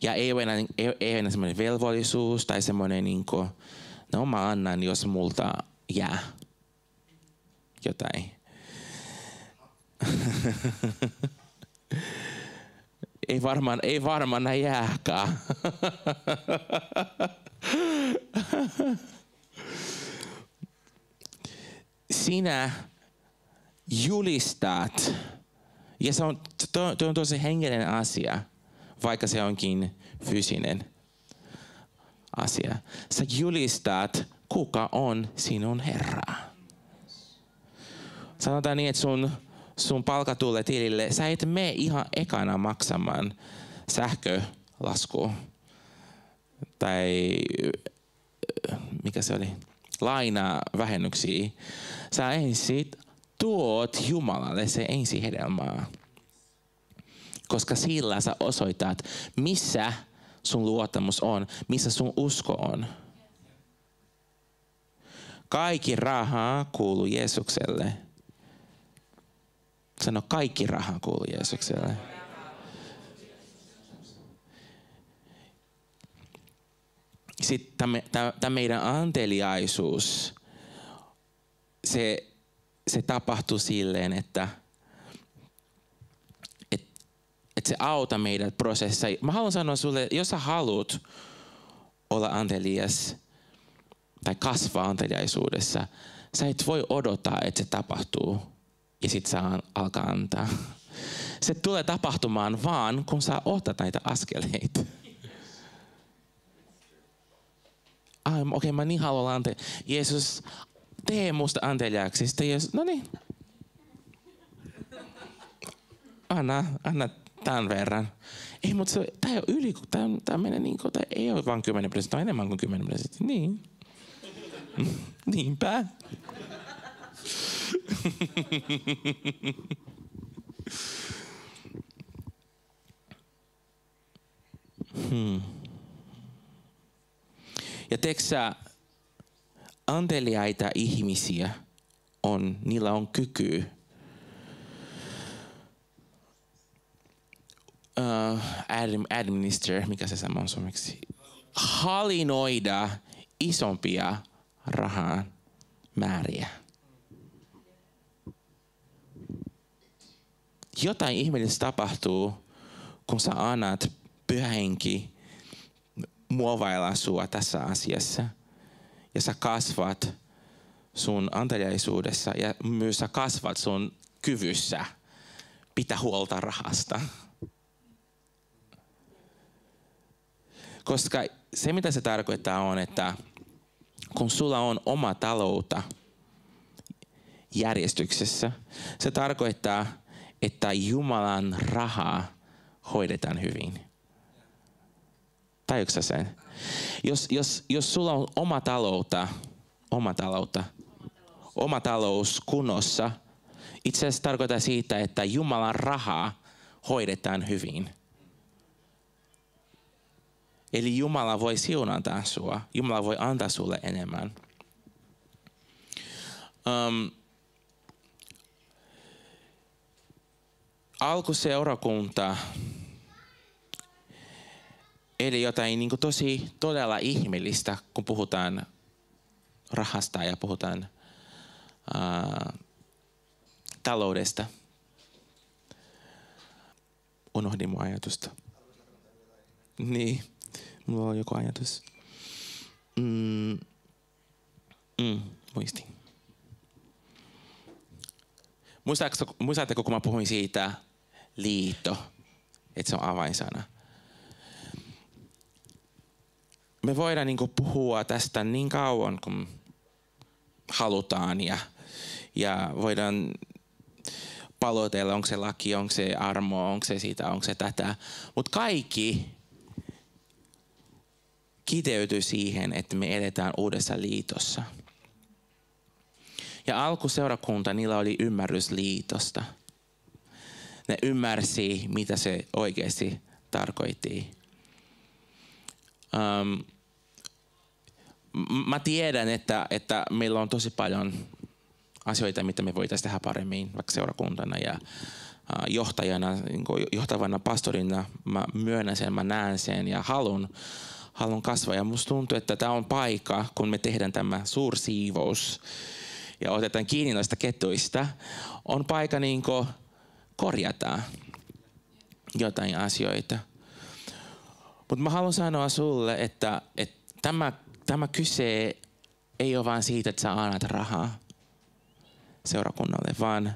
Ja ei ole enää, ei, ei enää semmoinen velvollisuus tai semmoinen, niin kuin, no mä annan, jos multa jää jotain. ei varmaan, ei varmaan näin jääkään. Sinä julistat, ja se on, to, to on tosi hengellinen asia, vaikka se onkin fyysinen asia. Sä julistat, kuka on sinun Herra. Sanotaan niin, että sun sun palka tulee tilille, sä et mene ihan ekana maksamaan sähkölasku tai mikä se oli, lainavähennyksiä, sä ensin tuot Jumalalle se ensihedelmaa. Koska sillä sä osoitat, missä sun luottamus on, missä sun usko on. Kaikki raha kuuluu Jeesukselle. Sano, kaikki raha kuuluu Jeesukselle. Sitten tämä meidän anteliaisuus, se, se tapahtuu silleen, että et, et se auta meidät prosessissa. Mä haluan sanoa sulle, jos sä haluat olla antelias tai kasvaa anteliaisuudessa, sä et voi odottaa, että se tapahtuu ja sit saa alkaa antaa. Se tulee tapahtumaan vaan, kun sä otat näitä askeleita. Ai, okei, okay, mä niin haluan ante. Jeesus, tee musta anteliaaksi. Jeesus, no niin. Anna, anna tämän verran. Ei, mutta se, tämä ei ole yli, tämä, tämä menee niin kuin, tämä ei ole vain 10 prosenttia, enemmän kuin 10 prosenttia. Niin. Niinpä. Hmm. Ja teksä, anteliaita ihmisiä on, niillä on kyky uh, administer, mikä se sama on suomeksi, halinoida isompia rahaa määriä. Jotain ihmeellistä tapahtuu, kun sä annat pyhähenki muovailla sua tässä asiassa. Ja sä kasvat sun anteliaisuudessa ja myös sä kasvat sun kyvyssä pitää huolta rahasta. Koska se mitä se tarkoittaa on, että kun sulla on oma taloutta järjestyksessä, se tarkoittaa, että Jumalan rahaa hoidetaan hyvin. Tajuuksä sen? Jos, jos, jos sulla on oma taloutta, oma taloutta, oma talous kunnossa, itse asiassa tarkoittaa siitä, että Jumalan rahaa hoidetaan hyvin. Eli Jumala voi siunata sua. Jumala voi antaa sulle enemmän. Um, alkuseurakunta eli jotain niin kuin tosi todella ihmeellistä, kun puhutaan rahasta ja puhutaan ää, taloudesta. Unohdin mun ajatusta. Niin, mulla on joku ajatus. Mm, mm, muistin. Muistatteko, kun mä puhuin siitä liitto, että se on avainsana? me voidaan niin puhua tästä niin kauan kuin halutaan ja, ja voidaan palotella, onko se laki, onko se armo, onko se sitä, onko se tätä. Mutta kaikki kiteytyy siihen, että me edetään uudessa liitossa. Ja alkuseurakunta, niillä oli ymmärrys liitosta. Ne ymmärsi, mitä se oikeasti tarkoitti. Um, mä tiedän, että, että meillä on tosi paljon asioita, mitä me voitaisiin tehdä paremmin, vaikka seurakuntana ja johtajana, niin johtavana pastorina mä myönnän sen, mä näen sen ja halun, halun kasvaa. Ja musta tuntuu, että tämä on paikka, kun me tehdään tämä suursiivous ja otetaan kiinni noista ketuista, on paikka niin korjata jotain asioita. Mutta mä haluan sanoa sulle, että, että tämä tämä kyse ei ole vain siitä, että sä annat rahaa seurakunnalle, vaan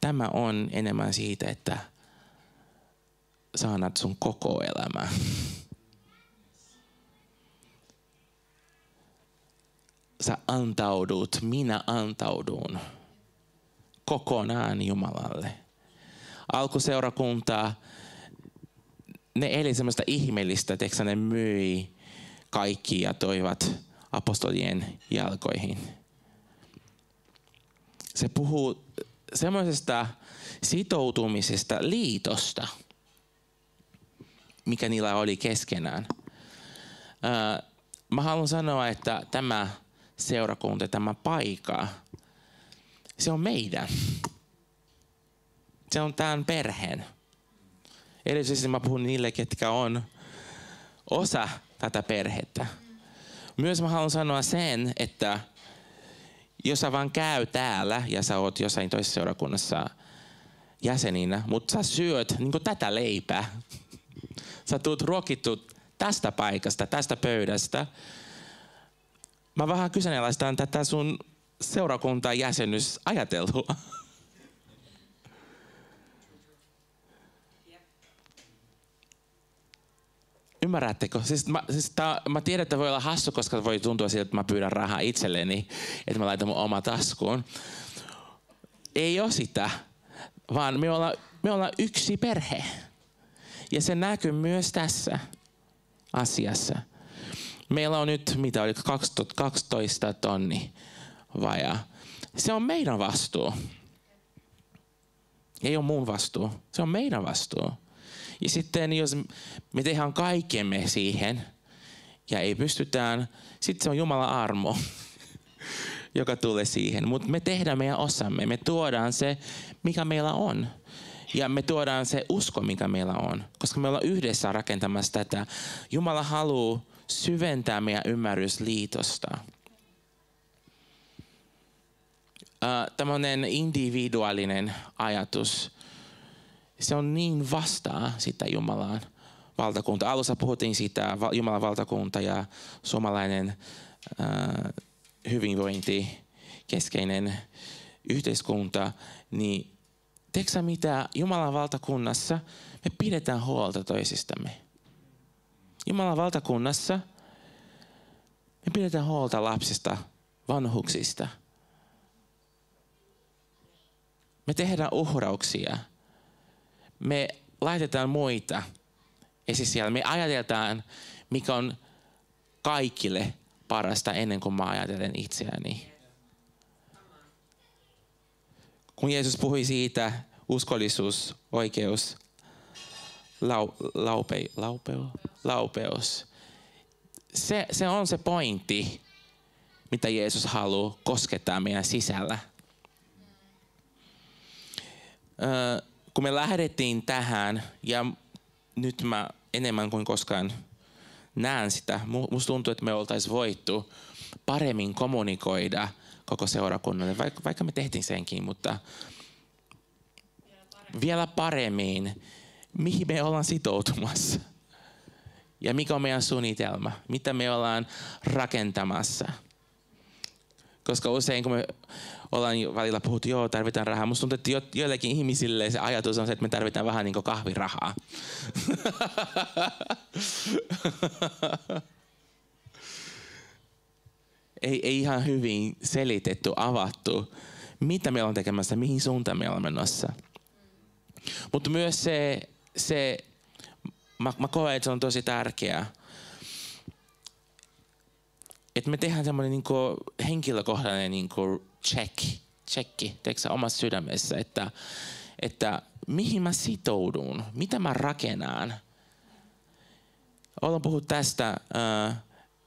tämä on enemmän siitä, että sä annat sun koko elämä. Sä antaudut, minä antaudun kokonaan Jumalalle. Alkuseurakunta, ne eli semmoista ihmeellistä, että ne myi kaikki ja toivat apostolien jalkoihin. Se puhuu semmoisesta sitoutumisesta liitosta, mikä niillä oli keskenään. Mä haluan sanoa, että tämä seurakunta, tämä paikka, se on meidän. Se on tämän perheen. Erityisesti mä puhun niille, ketkä on osa tätä perhettä. Myös mä haluan sanoa sen, että jos sä vaan käy täällä ja sä oot jossain toisessa seurakunnassa jäseninä, mutta sä syöt niin tätä leipää. Sä tulet ruokittu tästä paikasta, tästä pöydästä. Mä vähän kyseenalaistan tätä sun seurakunta Ymmärrättekö? Siis mä, siis tää, mä tiedän, että voi olla hassu, koska voi tuntua siltä, että mä pyydän rahaa itselleni, että mä laitan mun oma taskuun. Ei ole sitä, vaan me ollaan, me ollaan yksi perhe. Ja se näkyy myös tässä asiassa. Meillä on nyt, mitä oli, 12 tonni vajaa. Se on meidän vastuu. Ei ole mun vastuu. Se on meidän vastuu. Ja sitten jos me tehdään kaikkemme siihen ja ei pystytään, sitten se on Jumalan armo, joka tulee siihen. Mutta me tehdään meidän osamme. Me tuodaan se, mikä meillä on. Ja me tuodaan se usko, mikä meillä on. Koska me ollaan yhdessä rakentamassa tätä. Jumala haluaa syventää meidän ymmärrys liitosta. Uh, tämmöinen individuaalinen ajatus se on niin vastaa sitä Jumalan valtakunta. Alussa puhuttiin siitä Jumalan valtakunta ja suomalainen äh, hyvinvointi, keskeinen yhteiskunta, niin tiedätkö mitä Jumalan valtakunnassa me pidetään huolta toisistamme. Jumalan valtakunnassa me pidetään huolta lapsista, vanhuksista. Me tehdään uhrauksia – me laitetaan muita esisijalle. Me ajatellaan, mikä on kaikille parasta ennen kuin mä ajattelen itseäni. Kun Jeesus puhui siitä, uskollisuus, oikeus, lau, laupe, laupeo, laupeus. Se, se on se pointti, mitä Jeesus haluaa koskettaa meidän sisällä. Öö, kun me lähdettiin tähän, ja nyt mä enemmän kuin koskaan näen sitä, musta tuntuu, että me oltaisiin voittu paremmin kommunikoida koko seurakunnalle, vaikka, vaikka me tehtiin senkin, mutta vielä paremmin. vielä paremmin, mihin me ollaan sitoutumassa ja mikä on meidän suunnitelma, mitä me ollaan rakentamassa. Koska usein kun me ollaan välillä puhuttu, joo tarvitaan rahaa, musta tuntuu, että jo, joillekin ihmisille se ajatus on se, että me tarvitaan vähän niin kuin kahvirahaa. ei, ei ihan hyvin selitetty, avattu, mitä me ollaan tekemässä, mihin suuntaan me ollaan menossa. Mutta myös se, se mä, mä koen, että se on tosi tärkeää, että me tehdään semmoinen niin henkilökohtainen niin check, checki, teeksä, omassa sydämessä, että, että mihin mä sitoudun, mitä mä rakennan. Olen puhunut tästä äh,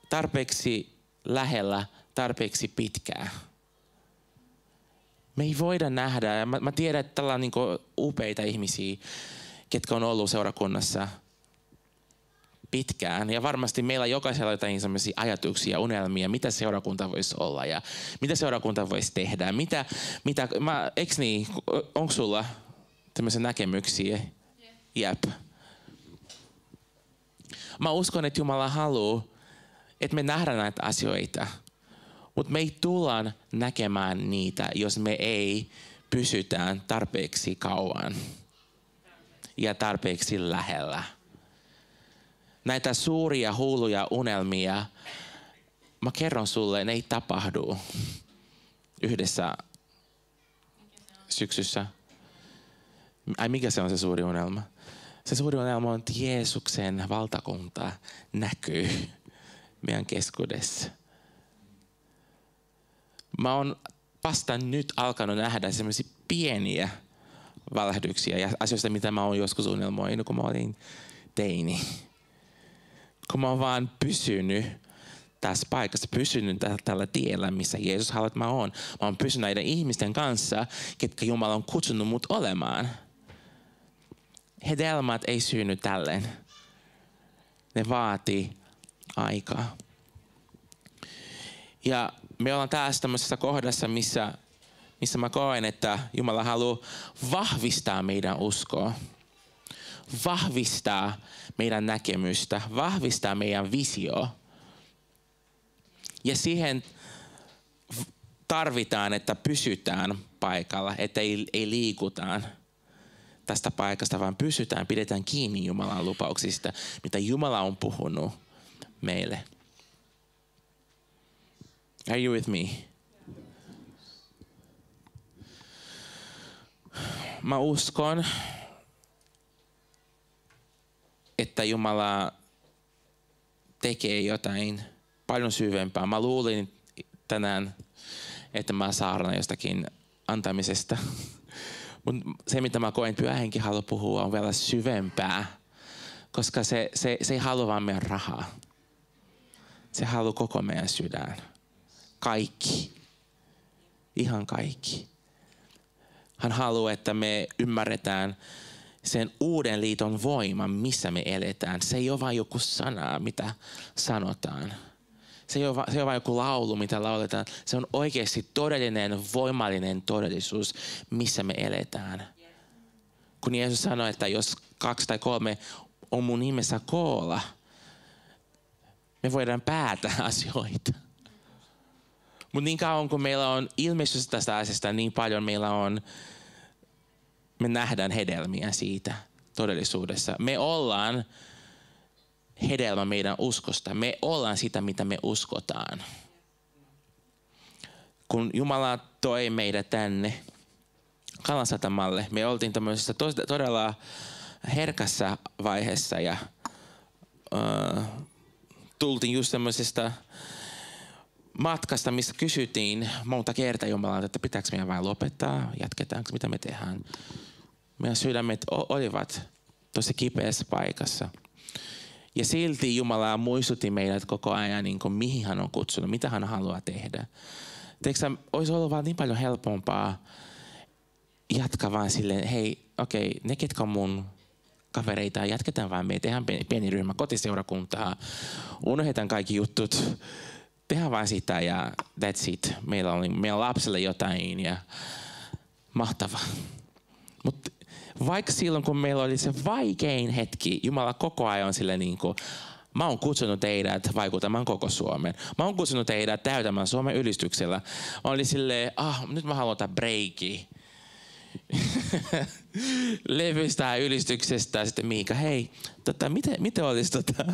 tarpeeksi lähellä, tarpeeksi pitkään. Me ei voida nähdä, ja mä, mä tiedän, että tällä on niin upeita ihmisiä, ketkä on ollut seurakunnassa – pitkään. Ja varmasti meillä jokaisella on jotain sellaisia ajatuksia, unelmia, mitä seurakunta voisi olla ja mitä seurakunta voisi tehdä. Mitä, mitä, mä, eks niin, onko sulla tämmöisiä näkemyksiä? Jep. Mä uskon, että Jumala haluaa, että me nähdään näitä asioita. Mutta me ei tulla näkemään niitä, jos me ei pysytään tarpeeksi kauan ja tarpeeksi lähellä näitä suuria hulluja unelmia, mä kerron sulle, ne ei tapahdu yhdessä syksyssä. Ai mikä se on se suuri unelma? Se suuri unelma on, että Jeesuksen valtakunta näkyy meidän keskuudessa. Mä oon vasta nyt alkanut nähdä semmoisia pieniä valehdyksiä ja asioista, mitä mä oon joskus unelmoinut, kun mä olin teini. Kun mä oon vaan pysynyt tässä paikassa, pysynyt tällä tiellä, missä Jeesus haluaa, että mä oon. Mä oon pysynyt näiden ihmisten kanssa, ketkä Jumala on kutsunut mut olemaan. Hedelmät ei synny tälleen. Ne vaatii aikaa. Ja me ollaan taas tämmöisessä kohdassa, missä, missä mä koen, että Jumala haluaa vahvistaa meidän uskoa. Vahvistaa meidän näkemystä, vahvistaa meidän visio. Ja siihen tarvitaan, että pysytään paikalla, että ei, ei liikutaan tästä paikasta, vaan pysytään, pidetään kiinni Jumalan lupauksista, mitä Jumala on puhunut meille. Are you with me? Mä uskon, että Jumala tekee jotain paljon syvempää. Mä luulin tänään, että mä saarnan jostakin antamisesta. Mutta se, mitä mä koen, pyhähenki haluaa puhua, on vielä syvempää. Koska se, se, se ei halua vaan meidän rahaa. Se haluaa koko meidän sydän. Kaikki. Ihan kaikki. Hän haluaa, että me ymmärretään sen uuden liiton voiman, missä me eletään. Se ei ole vain joku sana, mitä sanotaan. Se ei, ole, se ei ole vain joku laulu, mitä lauletaan. Se on oikeasti todellinen, voimallinen todellisuus, missä me eletään. Kun Jeesus sanoi, että jos kaksi tai kolme on mun nimessä koolla, me voidaan päätä asioita. Mutta niin kauan kun meillä on ilmestys tästä asiasta niin paljon, meillä on, me nähdään hedelmiä siitä todellisuudessa. Me ollaan hedelmä meidän uskosta. Me ollaan sitä, mitä me uskotaan. Kun Jumala toi meidät tänne Kalasatamalle, me oltiin tämmöisessä todella herkässä vaiheessa ja uh, tultiin just tämmöisestä matkasta, missä kysyttiin monta kertaa Jumalalta, että pitääkö meidän vain lopettaa, jatketaanko, mitä me tehdään. Meidän sydämet olivat tosi kipeässä paikassa. Ja silti Jumala muistutti meidät koko ajan, niin kuin, mihin hän on kutsunut, mitä hän haluaa tehdä. Teekö olisi ollut vaan niin paljon helpompaa jatkaa vaan silleen, hei, okei, okay, ne ketkä on mun kavereita, jatketaan vaan, me tehdään pieni ryhmä kotiseurakuntaa, unohdetaan kaikki jutut, tehdään vaan sitä ja that's it. Meillä on, meillä on lapselle jotain ja mahtava. Mutta vaikka silloin, kun meillä oli se vaikein hetki, Jumala koko ajan on sille niin kuin, Mä oon kutsunut teidät vaikuttamaan koko Suomen. Mä oon kutsunut teidät täytämään Suomen ylistyksellä. Mä olin silleen, ah, nyt mä haluan ottaa breiki. Levystä ylistyksestä. Sitten Miika, hei, tota, miten, miten olisi tota,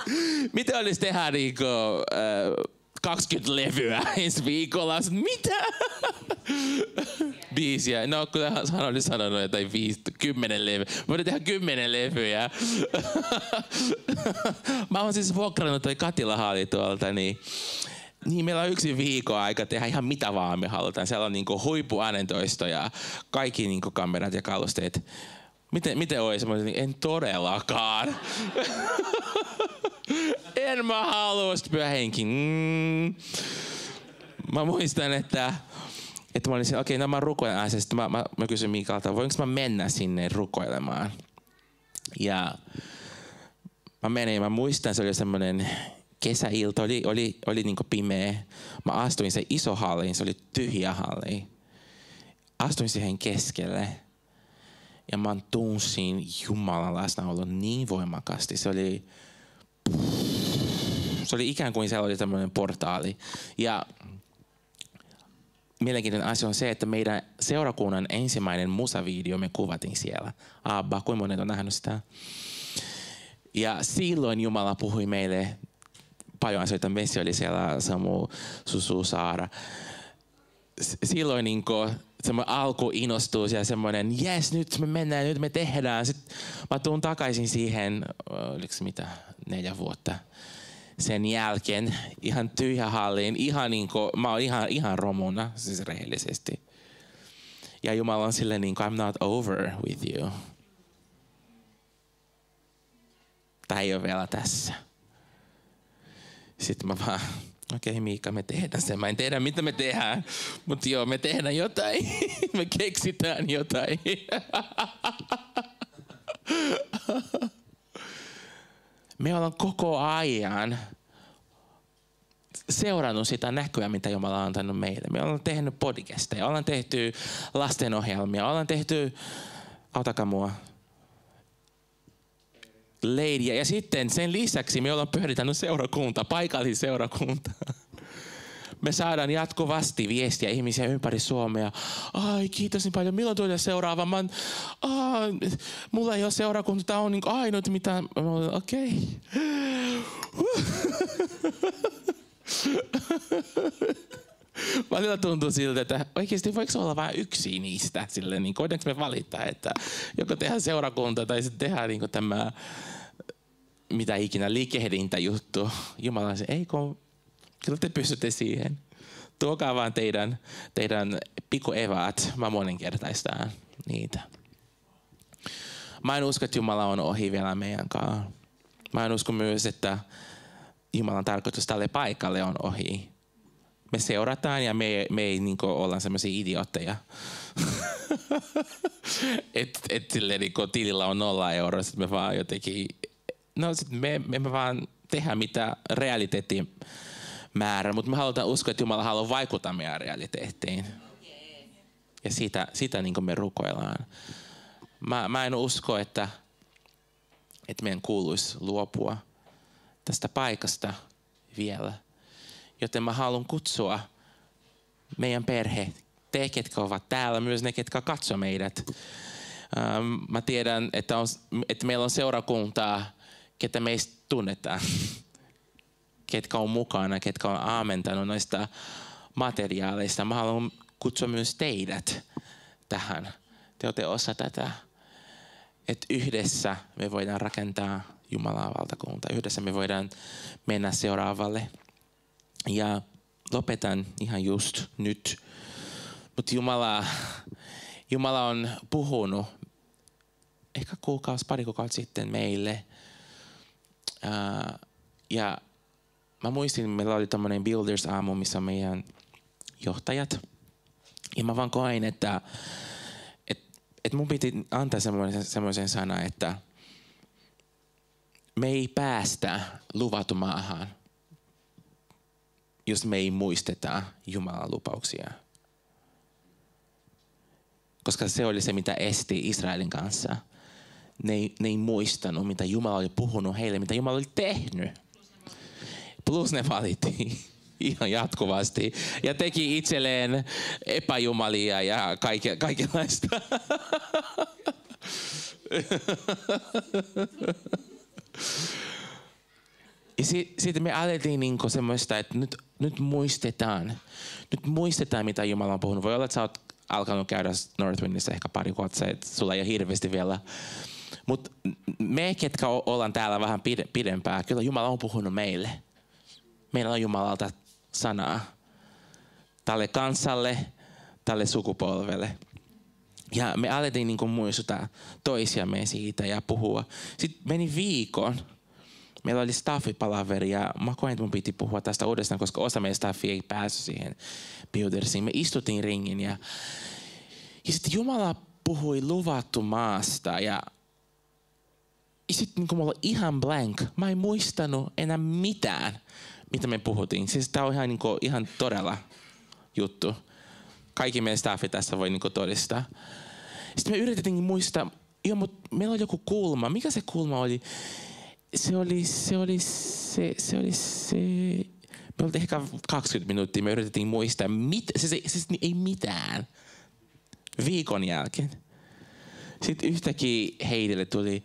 miten olisi tehdä niinku, äh, 20 levyä ensi viikolla. Mitä? Biisiä. No, kun hän oli sanonut, ei viisi, kymmenen levyä. Voidaan tehdä kymmenen levyjä. Mä oon siis vuokrannut toi katilahalli tuolta, niin niin meillä on yksi viikon aika tehdä ihan mitä vaan me halutaan. Siellä on niinku huippuäänentoisto ja kaikki niinku kamerat ja kalusteet. Miten, miten olisi? Mä olin, en todellakaan. en mä halua pyhä henki. Mm. Mä muistan, että, että mä olin okei, okay, no mä rukoilen asiasta. Mä, mä, mä kysyin Miikalta, voinko mä mennä sinne rukoilemaan. Ja mä menin, mä muistan, se oli semmoinen kesäilta, oli, oli, oli niin pimeä. Mä astuin se iso halliin, se oli tyhjä halli. Astuin siihen keskelle. Ja mä tunsin Jumalan läsnäolo niin voimakkaasti. Se oli, se oli ikään kuin siellä oli tämmöinen portaali. Ja mielenkiintoinen asia on se, että meidän seurakunnan ensimmäinen musavideo me kuvatiin siellä. Abba, kuinka monet on nähnyt sitä? Ja silloin Jumala puhui meille paljon asioita. Messi oli siellä, Samu, Susu, Saara. Silloin niin kuin, semmoinen alkuinnostus ja semmoinen, jes nyt me mennään, nyt me tehdään. Sitten mä tuun takaisin siihen, oliko se mitä, neljä vuotta sen jälkeen ihan tyhjä halliin, ihan niin kuin, mä oon ihan, ihan romuna, siis rehellisesti. Ja Jumala on silleen niin kuin, I'm not over with you. Tai ei ole vielä tässä. Sitten mä vaan, okei okay, Miika, me tehdään sen. Mä en tiedä, mitä me tehdään, mutta joo, me tehdään jotain. me keksitään jotain. me ollaan koko ajan seurannut sitä näkyä, mitä Jumala on antanut meille. Me ollaan tehnyt podcasteja, ollaan tehty lastenohjelmia, ollaan tehty, autakaa mua, leidiä. Ja sitten sen lisäksi me ollaan pyöritänyt seurakunta, paikallisseurakunta. Me saadaan jatkuvasti viestiä ihmisiä ympäri Suomea. Ai, kiitos niin paljon. Milloin tulee seuraava? Mä, Aa, mulla ei ole seurakunta. Tämä on niin ainut, mitä... Okei. Okay. Välillä tuntuu siltä, että oikeasti voiko olla vain yksi niistä? Sille, niin voidaanko me valita, että joko tehdään seurakunta tai sitten tehdään niin tämä mitä ikinä liikehdintä juttu. Jumala se, ei kun, kyllä te pystytte siihen. Tuokaa vaan teidän, teidän evaat, mä moninkertaistaan niitä. Mä en usko, että Jumala on ohi vielä meidän kanssa. Mä en usko myös, että Jumalan tarkoitus tälle paikalle on ohi. Me seurataan ja me, me ei niin olla semmoisia idiootteja. että et, niin tilillä on nolla euroa, sitten me vaan jotenkin no sit me, me, me vaan tehdään mitä realiteetti määrä, mutta me halutaan uskoa, että Jumala haluaa vaikuttaa meidän realiteettiin. Ja sitä, sitä niin me rukoillaan. Mä, mä en usko, että, että meidän kuuluisi luopua tästä paikasta vielä. Joten mä haluan kutsua meidän perhe, te, ketkä ovat täällä, myös ne, ketkä katsoo meidät. Ähm, mä tiedän, että, on, että meillä on seurakuntaa, ketä meistä tunnetaan, ketkä on mukana, ketkä on aamentanut noista materiaaleista. Mä haluan kutsua myös teidät tähän. Te olette osa tätä. Että yhdessä me voidaan rakentaa Jumalaa valtakunta. Yhdessä me voidaan mennä seuraavalle. Ja lopetan ihan just nyt. Mutta Jumala, Jumala on puhunut ehkä kuukausi, pari kuukautta sitten meille – Uh, ja mä muistin, meillä oli tämmöinen Builders-aamu, missä on meidän johtajat. Ja mä vaan koin, että et, et mun piti antaa semmoisen, semmoisen sana, että me ei päästä luvattu maahan, jos me ei muisteta Jumalan lupauksia. Koska se oli se, mitä esti Israelin kanssa – ne ei, ne ei muistanut, mitä Jumala oli puhunut heille, mitä Jumala oli tehnyt. Plus ne valittiin ihan jatkuvasti ja teki itselleen epäjumalia ja kaike, kaikenlaista. Ja sitten me alettiin niinku semmoista, että nyt, nyt muistetaan. Nyt muistetaan, mitä Jumala on puhunut. Voi olla, että sä oot alkanut käydä Northwindissa ehkä pari vuotta, että sulla ei ole hirveästi vielä mutta me, ketkä ollaan täällä vähän pidempää, kyllä Jumala on puhunut meille. Meillä on Jumalalta sanaa tälle kansalle, tälle sukupolvelle. Ja me alettiin niin muistuttaa toisiamme siitä ja puhua. Sitten meni viikon. Meillä oli staffipalaveri ja mä koen, että mun piti puhua tästä uudestaan, koska osa meidän staffi ei päässyt siihen buildersiin. Me istuttiin ringin ja, ja sitten Jumala puhui luvattu maasta ja ja sitten niin mulla ihan blank. Mä en muistanut enää mitään, mitä me puhuttiin. Siis tää on ihan, niin kuin, ihan todella juttu. Kaikki meidän staffi tässä voi niin kuin, todistaa. Sitten me yritettiin muistaa, joo, mutta meillä oli joku kulma. Mikä se kulma oli? Se oli se, oli se, se, oli se me oltiin ehkä 20 minuuttia, me yritettiin muistaa, mit, siis, siis ei mitään. Viikon jälkeen. Sitten yhtäkkiä Heidille tuli,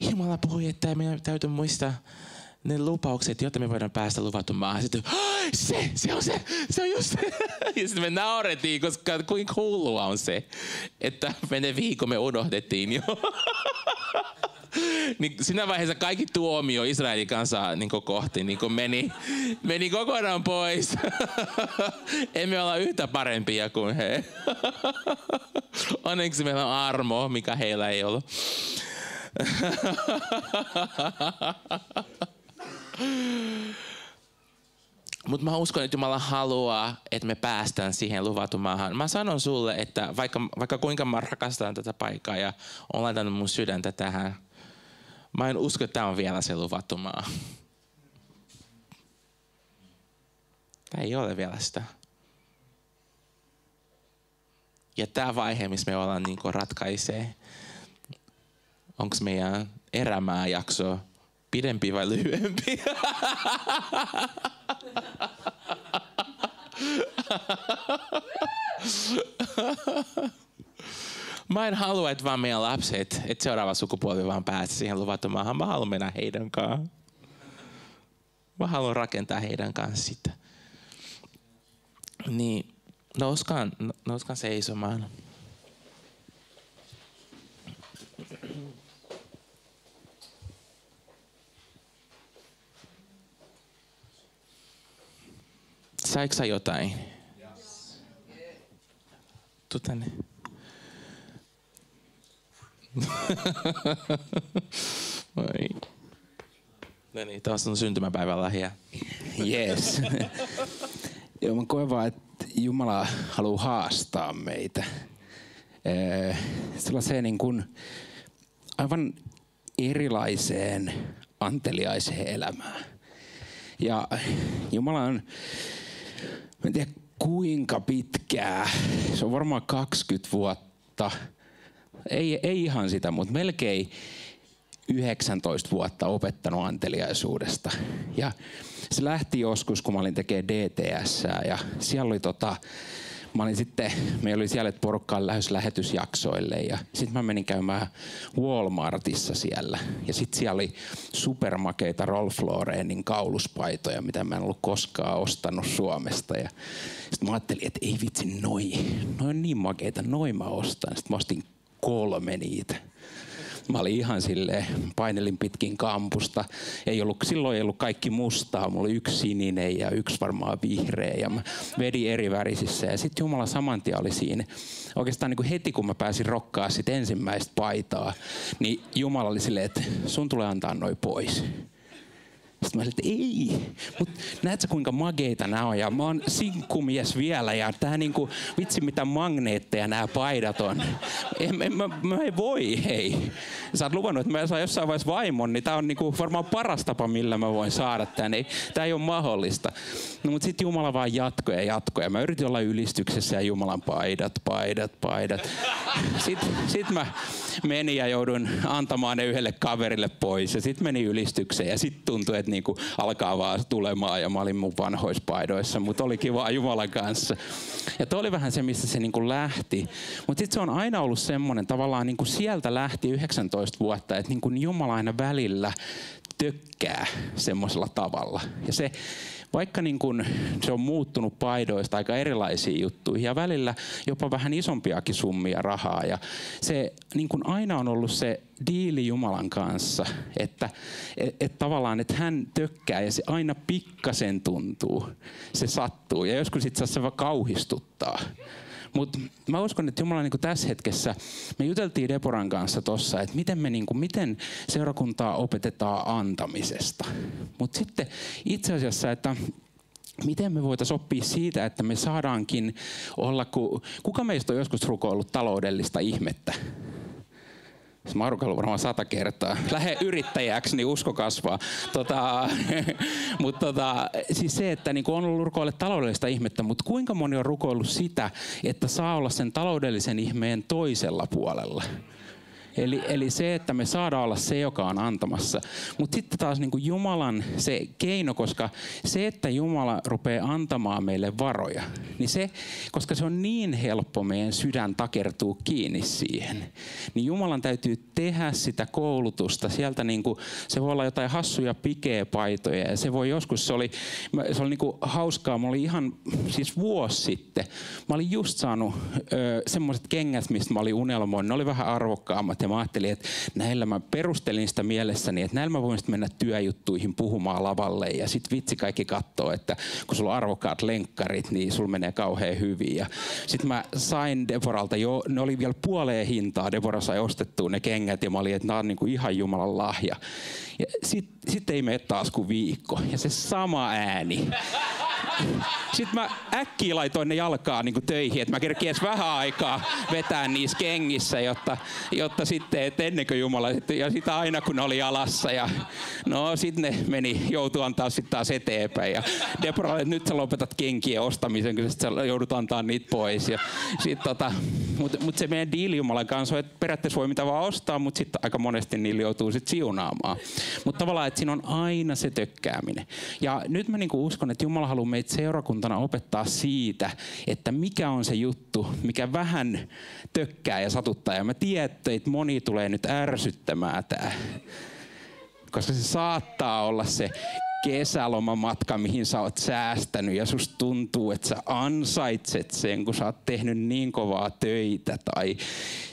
Jumala puhui, että meidän täytyy muistaa ne lupaukset, jotta me voidaan päästä luvattu maahan. Sitten, se, se on se, se on just se. Ja sitten me naurettiin, koska kuinka hullua on se, että menen viikon me unohdettiin jo. niin siinä vaiheessa kaikki tuomio Israelin kanssa niin kohti niin meni, meni kokonaan pois. Emme olla yhtä parempia kuin he. Onneksi meillä on armo, mikä heillä ei ollut. Mutta mä uskon, että Jumala haluaa, että me päästään siihen luvatun maahan. Mä sanon sulle, että vaikka, vaikka kuinka mä rakastan tätä paikkaa ja olen laittanut mun sydäntä tähän, mä en usko, että tämä on vielä se luvattu maa. Tämä ei ole vielä sitä. Ja tämä vaihe, missä me ollaan niin ratkaisee, onko meidän erämää jakso pidempi vai lyhyempi? Mä en halua, että vaan meidän lapset, että seuraava sukupolvi vaan pääsee siihen luvattomaahan. Mä haluan mennä heidän kanssaan. Mä haluan rakentaa heidän kanssa sitä. Niin, nouskaan, nouskaan seisomaan. Saiko sä jotain? Tuu tänne. No niin, taas on syntymäpäivän lähiä. Yes. Joo, mä koen vaan, että Jumala haluaa haastaa meitä. Sellaiseen niin kuin aivan erilaiseen anteliaiseen elämään. Ja Jumala on Mä en tiedä kuinka pitkää. Se on varmaan 20 vuotta. Ei, ei ihan sitä, mutta melkein 19 vuotta opettanut anteliaisuudesta. Ja se lähti joskus, kun mä olin tekemään DTS ja siellä oli tota, mä olin sitten, me oli siellä, että porukka lähes lähetysjaksoille ja sitten mä menin käymään Walmartissa siellä. Ja sitten siellä oli supermakeita Rolf Lorenin kauluspaitoja, mitä mä en ollut koskaan ostanut Suomesta. Ja sitten mä ajattelin, että ei vitsi, noi, noi on niin makeita, noin mä ostan. Sitten mä ostin kolme niitä. Mä olin ihan sille painelin pitkin kampusta. Ei ollut, silloin ei ollut kaikki mustaa. Mulla oli yksi sininen ja yksi varmaan vihreä. Ja mä vedin eri värisissä. Ja sitten Jumala samantia oli siinä. Oikeastaan niin kuin heti kun mä pääsin rokkaa sit ensimmäistä paitaa, niin Jumala oli silleen, että sun tulee antaa noin pois. Sitten mä olin, että ei, mutta näet sä kuinka mageita nämä on ja mä oon sinkkumies vielä ja tää niinku, vitsi mitä magneetteja nämä paidat on. En, en, mä, mä ei voi, hei. Sä oot luvannut, että mä saan jossain vaiheessa vaimon, niin tää on niinku varmaan paras tapa, millä mä voin saada tän. Ei, tää ei ole mahdollista. No mutta sitten Jumala vaan jatkoi ja jatkoi ja mä yritin olla ylistyksessä ja Jumalan paidat, paidat, paidat. Sitten sit mä menin ja joudun antamaan ne yhdelle kaverille pois ja sitten meni ylistykseen ja sitten tuntui, että niinku alkaa vaan tulemaan ja mä olin mun vanhoispaidoissa, mutta oli kiva Jumalan kanssa. Ja toi oli vähän se, missä se niinku lähti. Mutta sitten se on aina ollut semmoinen, tavallaan niinku sieltä lähti 19 vuotta, että niinku Jumala aina välillä tökkää semmoisella tavalla. Ja se, vaikka niin kun se on muuttunut paidoista aika erilaisiin juttuihin ja välillä jopa vähän isompiakin summia rahaa. Ja se niin kun aina on ollut se diili Jumalan kanssa, että et, et tavallaan, että hän tökkää ja se aina pikkasen tuntuu. Se sattuu ja joskus itse asiassa kauhistuttaa. Mutta mä uskon, että Jumala niin tässä hetkessä, me juteltiin Deporan kanssa tuossa, että miten, me, niin kuin, miten seurakuntaa opetetaan antamisesta. Mutta sitten itse asiassa, että miten me voitaisiin oppia siitä, että me saadaankin olla, kun, kuka meistä on joskus rukoillut taloudellista ihmettä? Siis mä oon varmaan sata kertaa. Lähde yrittäjäksi, niin usko kasvaa. Tota, mutta tota, siis se, että niin on ollut rukoille taloudellista ihmettä, mutta kuinka moni on rukoillut sitä, että saa olla sen taloudellisen ihmeen toisella puolella? Eli, eli se, että me saadaan olla se, joka on antamassa. Mutta sitten taas niin Jumalan se keino, koska se, että Jumala rupeaa antamaan meille varoja, niin se, koska se on niin helppo meidän sydän takertuu kiinni siihen, niin Jumalan täytyy tehdä sitä koulutusta. Sieltä niin kuin, se voi olla jotain hassuja pikeepaitoja ja se voi joskus, se oli, se oli niin kuin hauskaa, mä olin ihan siis vuosi sitten, mä olin just saanut semmoiset kengät, mistä mä olin unelmoinut, ne oli vähän arvokkaammat ja mä ajattelin, että näillä mä perustelin sitä mielessäni, että näillä mä voin mennä työjuttuihin puhumaan lavalle ja sitten vitsi kaikki katsoo, että kun sulla on arvokkaat lenkkarit, niin sulla menee kauhean hyvin. Ja sitten mä sain Deboralta jo, ne oli vielä puoleen hintaa, Deborah sai ostettua ne kengät ja mä olin, että nämä on niinku ihan Jumalan lahja. Ja sitten sit ei mene taas kuin viikko ja se sama ääni. Sitten mä äkkiä laitoin ne jalkaa niin kuin töihin, että mä kerkin edes vähän aikaa vetää niissä kengissä, jotta, jotta sitten, että ennen Jumala, ja sitä aina kun oli alassa, ja no sitten ne meni, joutu antaa sitten taas eteenpäin, ja Deborah, että nyt sä lopetat kenkien ostamisen, kun sä joudut antaa niitä pois, ja sit tota, mutta mut se meidän diili Jumalan kanssa on, että periaatteessa voi mitä vaan ostaa, mutta sitten aika monesti niillä joutuu sitten siunaamaan. Mutta tavallaan, että siinä on aina se tökkääminen. Ja nyt mä niinku uskon, että Jumala haluaa meitä seurakuntana opettaa siitä, että mikä on se juttu, mikä vähän tökkää ja satuttaa. Ja mä tiedän, että tulee nyt ärsyttämään tämä koska se saattaa olla se kesälomamatka, mihin sä oot säästänyt ja susta tuntuu, että sä ansaitset sen, kun sä oot tehnyt niin kovaa töitä. Tai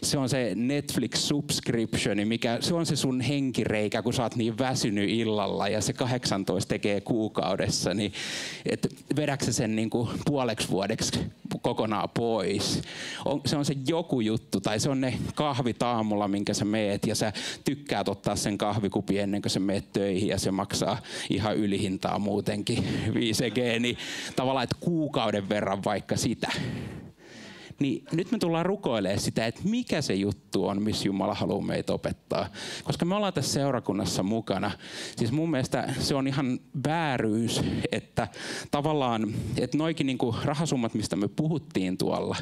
se on se Netflix subscription, mikä se on se sun henkireikä, kun sä oot niin väsynyt illalla ja se 18 tekee kuukaudessa, niin et vedäksä sen niin kuin puoleksi vuodeksi kokonaan pois. On, se on se joku juttu, tai se on ne kahvit aamulla, minkä sä meet, ja sä tykkäät ottaa sen kahvikupi ennen kuin sä meet töihin, ja se maksaa ihan ylihintaa muutenkin 5G, niin tavallaan, että kuukauden verran vaikka sitä. Niin nyt me tullaan rukoilemaan sitä, että mikä se juttu on, missä Jumala haluaa meitä opettaa. Koska me ollaan tässä seurakunnassa mukana. Siis mun mielestä se on ihan vääryys, että tavallaan, että noikin niinku rahasummat, mistä me puhuttiin tuolla,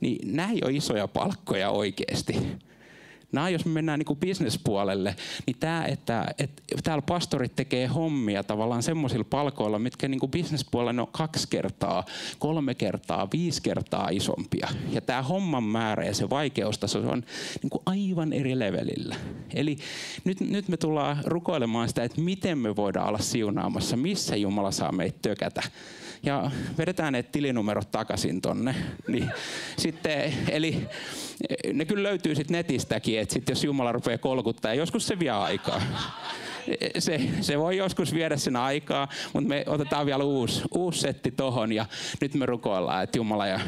niin nämä ei ole isoja palkkoja oikeasti Nämä, jos me mennään niin bisnespuolelle, niin tämä, että, että täällä pastorit tekee hommia tavallaan semmoisilla palkoilla, mitkä niin bisnespuolella on kaksi kertaa, kolme kertaa, viisi kertaa isompia. Ja tämä homman määrä ja se vaikeustaso se on niin aivan eri levelillä. Eli nyt, nyt me tullaan rukoilemaan sitä, että miten me voidaan olla siunaamassa, missä Jumala saa meitä tökätä ja vedetään ne tilinumerot takaisin tonne. Niin sitten, eli ne kyllä löytyy sitten netistäkin, että sit jos Jumala rupeaa kolkuttaa, joskus se vie aikaa. Se, se voi joskus viedä sen aikaa, mutta me otetaan vielä uusi, uusi setti tohon ja nyt me rukoillaan, että Jumala ja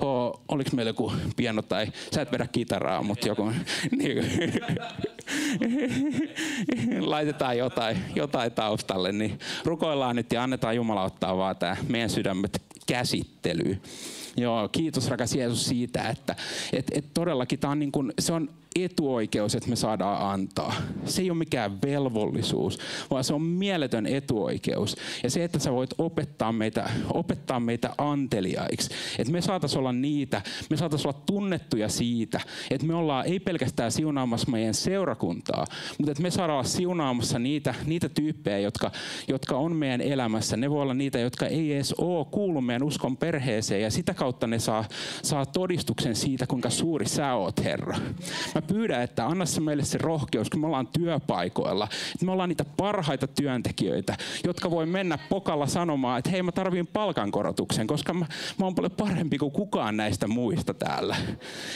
oh, oliko meillä joku piano tai sä et vedä kitaraa, mutta joku niin, laitetaan jotain, jotain taustalle, niin rukoillaan nyt ja annetaan Jumala ottaa vaan tämä meidän sydämet käsittelyyn. Joo, kiitos rakas Jeesus siitä, että et, et todellakin tämä on, niin kuin, se on etuoikeus, että me saadaan antaa. Se ei ole mikään velvollisuus, vaan se on mieletön etuoikeus. Ja se, että sä voit opettaa meitä, opettaa meitä anteliaiksi. Että me saataisiin olla niitä, me saataisiin olla tunnettuja siitä, että me ollaan ei pelkästään siunaamassa meidän seurakuntaa, mutta että me saadaan olla siunaamassa niitä, niitä tyyppejä, jotka, jotka on meidän elämässä. Ne voi olla niitä, jotka ei edes ole kuulu meidän uskon perheeseen ja sitä kautta ne saa, saa todistuksen siitä, kuinka suuri sä oot, Herra. Mä pyydän, että anna se meille se rohkeus, kun me ollaan työpaikoilla. Että me ollaan niitä parhaita työntekijöitä, jotka voi mennä pokalla sanomaan, että hei mä tarviin palkankorotuksen, koska mä, mä oon paljon parempi kuin kukaan näistä muista täällä.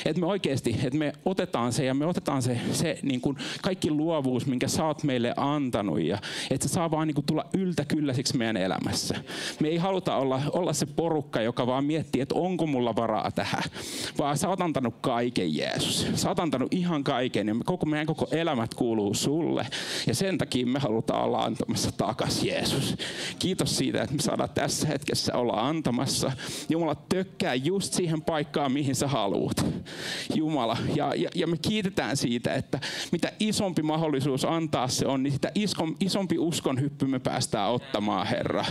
Että me oikeasti, että me otetaan se ja me otetaan se, se niin kuin kaikki luovuus, minkä sä oot meille antanut ja että se saa vaan niin kuin tulla yltäkylläisiksi meidän elämässä. Me ei haluta olla, olla se porukka, joka vaan miettii, että onko mulla varaa tähän, vaan sä oot antanut kaiken Jeesus. Sä oot antanut ihan kaiken ja koko meidän koko elämät kuuluu sulle. Ja sen takia me halutaan olla antamassa takas Jeesus. Kiitos siitä, että me saadaan tässä hetkessä olla antamassa. Jumala tökkää just siihen paikkaan, mihin sä haluat. Jumala. Ja, ja, ja me kiitetään siitä, että mitä isompi mahdollisuus antaa se on, niin sitä isompi uskon hyppy me päästään ottamaan, Herra.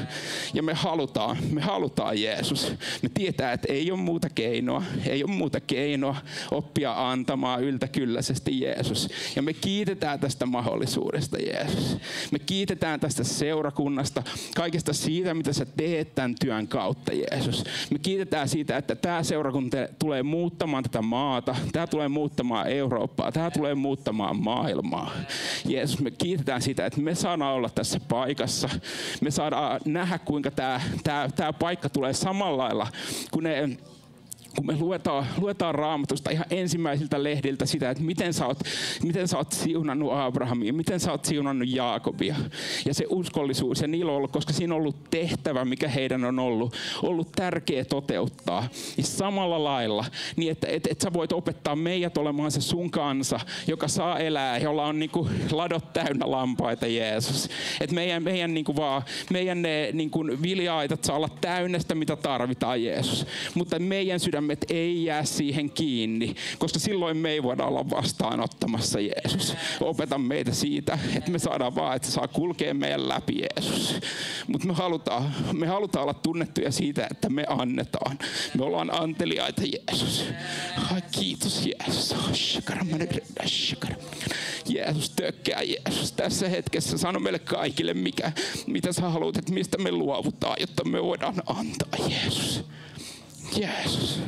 Ja me halutaan, me halutaan Jeesus. Me tietää, että ei ole muuta keinoa, ei ole muuta keinoa oppia antamaan yltäkylläisesti Jeesus. Ja me kiitetään tästä mahdollisuudesta Jeesus. Me kiitetään tästä seurakunnasta, kaikesta siitä, mitä sä teet tämän työn kautta Jeesus. Me kiitetään siitä, että tämä seurakunta tulee muuttamaan tätä maata, tämä tulee muuttamaan Eurooppaa, tämä tulee muuttamaan maailmaa. Jeesus, me kiitetään siitä, että me saadaan olla tässä paikassa. Me saadaan nähdä, kuinka tämä, tämä, tämä paikka tulee samalla lailla, kun ne kun me luetaan, luetaan raamatusta ihan ensimmäisiltä lehdiltä sitä, että miten sä oot, miten sä oot siunannut Abrahamia, miten sä oot siunannut Jaakobia. Ja se uskollisuus ja niillä on ollut, koska siinä on ollut tehtävä, mikä heidän on ollut, ollut tärkeä toteuttaa. Ja samalla lailla, niin että et, et sä voit opettaa meidät olemaan se sun kansa, joka saa elää, jolla on niinku ladot täynnä lampaita, Jeesus. Että meidän, meidän, niinku vaan, meidän ne niinku vilja-aitat saa olla täynnä sitä, mitä tarvitaan, Jeesus. Mutta meidän sydäm sydämet ei jää siihen kiinni, koska silloin me ei voida olla vastaanottamassa Jeesus. Opeta meitä siitä, että me saadaan vaan, että saa kulkea meidän läpi Jeesus. Mutta me halutaan, me halutaan olla tunnettuja siitä, että me annetaan. Me ollaan anteliaita Jeesus. Ai, kiitos Jeesus. Jeesus, tökkää Jeesus. Tässä hetkessä sano meille kaikille, mikä, mitä sä haluat, että mistä me luovutaan, jotta me voidaan antaa Jeesus. Jeesus.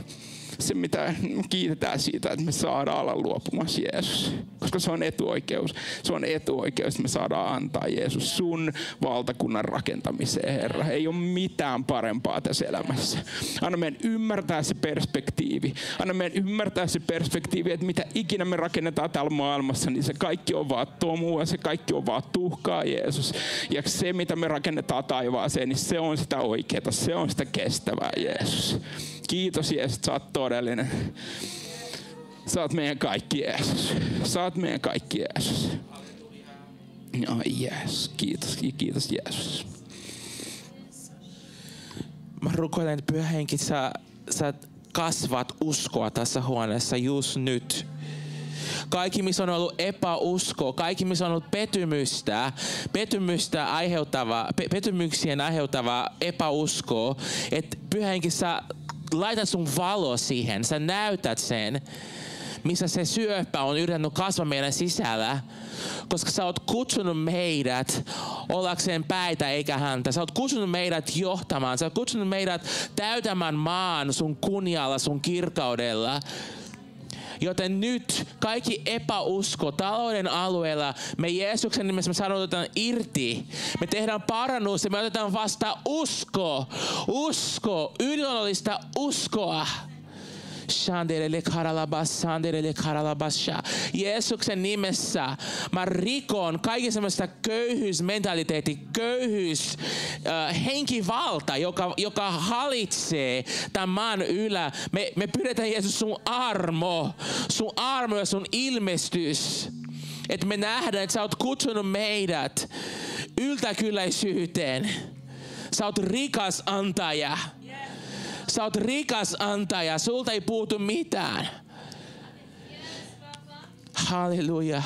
Se, mitä kiitetään siitä, että me saadaan olla luopumassa Jeesus. Koska se on etuoikeus. Se on etuoikeus, että me saadaan antaa Jeesus sun valtakunnan rakentamiseen, Herra. Ei ole mitään parempaa tässä elämässä. Anna meidän ymmärtää se perspektiivi. Anna meidän ymmärtää se perspektiivi, että mitä ikinä me rakennetaan täällä maailmassa, niin se kaikki on vaan tomua, se kaikki on vaan tuhkaa, Jeesus. Ja se, mitä me rakennetaan taivaaseen, niin se on sitä oikeaa, se on sitä kestävää, Jeesus. Kiitos Jeesus, sä oot todellinen. Sä oot meidän kaikki Jeesus. Sä oot meidän kaikki Jeesus. Ai Jeesus, kiitos, kiitos Jeesus. Mä rukoilen, että pyhä henki, sä, sä kasvat uskoa tässä huoneessa just nyt. Kaikki, missä on ollut epäusko, kaikki, missä on ollut petymystä, petymystä aiheuttava, pe, petymyksien aiheuttava epäusko, että pyhänkin sä laitat sun valo siihen, sä näytät sen, missä se syöpä on yrittänyt kasvaa meidän sisällä. Koska sä oot kutsunut meidät ollakseen päitä eikä häntä. Sä oot kutsunut meidät johtamaan. Sä oot kutsunut meidät täytämään maan sun kunnialla, sun kirkaudella. Joten nyt kaikki epäusko talouden alueella, me Jeesuksen nimessä me sanotaan irti. Me tehdään parannus ja me otetaan vasta usko. Usko, yliluonnollista uskoa. Shanderele karalabas, sanderele karalabasha. Jeesuksen nimessä mä rikon kaiken semmoista köyhyysmentaliteetti, köyhyys, äh, henkivalta, joka, joka hallitsee tämän maan ylä. Me, me pyydetään Jeesus sun armo, sun armo ja sun ilmestys. Että me nähdään, että sä oot kutsunut meidät yltäkylläisyyteen. Sä oot rikas antaja. Sä oot rikas antaja, sulta ei puutu mitään. Halleluja.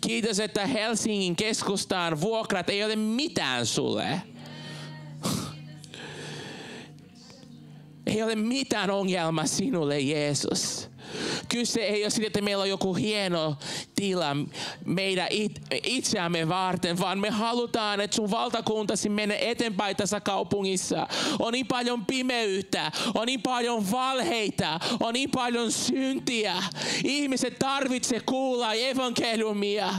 Kiitos, että Helsingin keskustaan vuokrat ei ole mitään sulle. Ei ole mitään ongelmaa sinulle, Jeesus. Kyse ei ole siitä, että meillä on joku hieno tila meidän it, itseämme varten, vaan me halutaan, että sun valtakuntasi menee eteenpäin tässä kaupungissa. On niin paljon pimeyttä, on niin paljon valheita, on niin paljon syntiä. Ihmiset tarvitse kuulla evankeliumia.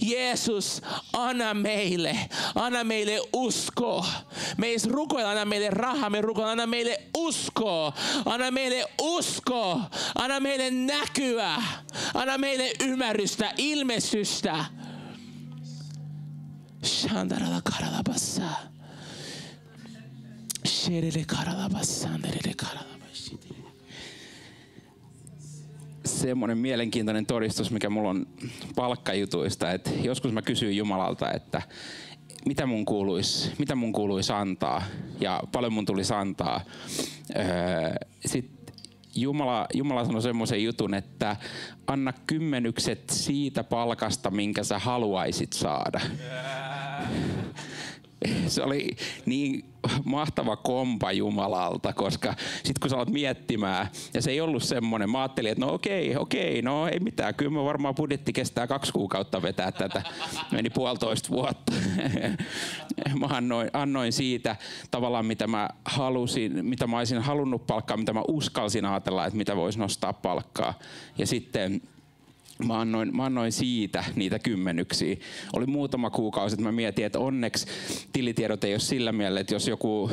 Jeesus, anna meille, anna meille usko. Me ei rukoilla, anna meille rahaa, me rukoilla, anna meille usko. Anna meille usko, anna meille näkyä, anna meille ymmärrystä, ilmestystä. Shandarala karalabassa. Sherele karalabassa, anderele karalabassa. semmoinen mielenkiintoinen todistus, mikä mulla on palkkajutuista, että joskus mä kysyin Jumalalta, että mitä mun kuuluisi, mitä mun kuuluisi antaa ja paljon mun tulisi antaa. Öö, Sitten Jumala, Jumala sanoi semmoisen jutun, että anna kymmenykset siitä palkasta, minkä sä haluaisit saada. Se oli niin mahtava kompa Jumalalta, koska sitten kun sä alat miettimään, ja se ei ollut semmoinen, mä ajattelin, että no okei, okei, no ei mitään, kyllä mä varmaan budjetti kestää kaksi kuukautta vetää tätä. Meni puolitoista vuotta. mä annoin, annoin siitä tavallaan, mitä mä halusin, mitä mä olisin halunnut palkkaa, mitä mä uskalsin ajatella, että mitä voisi nostaa palkkaa. Ja sitten mä annoin, mä annoin siitä niitä kymmenyksiä. Oli muutama kuukausi, että mä mietin, että onneksi tilitiedot ei ole sillä mielellä, että jos joku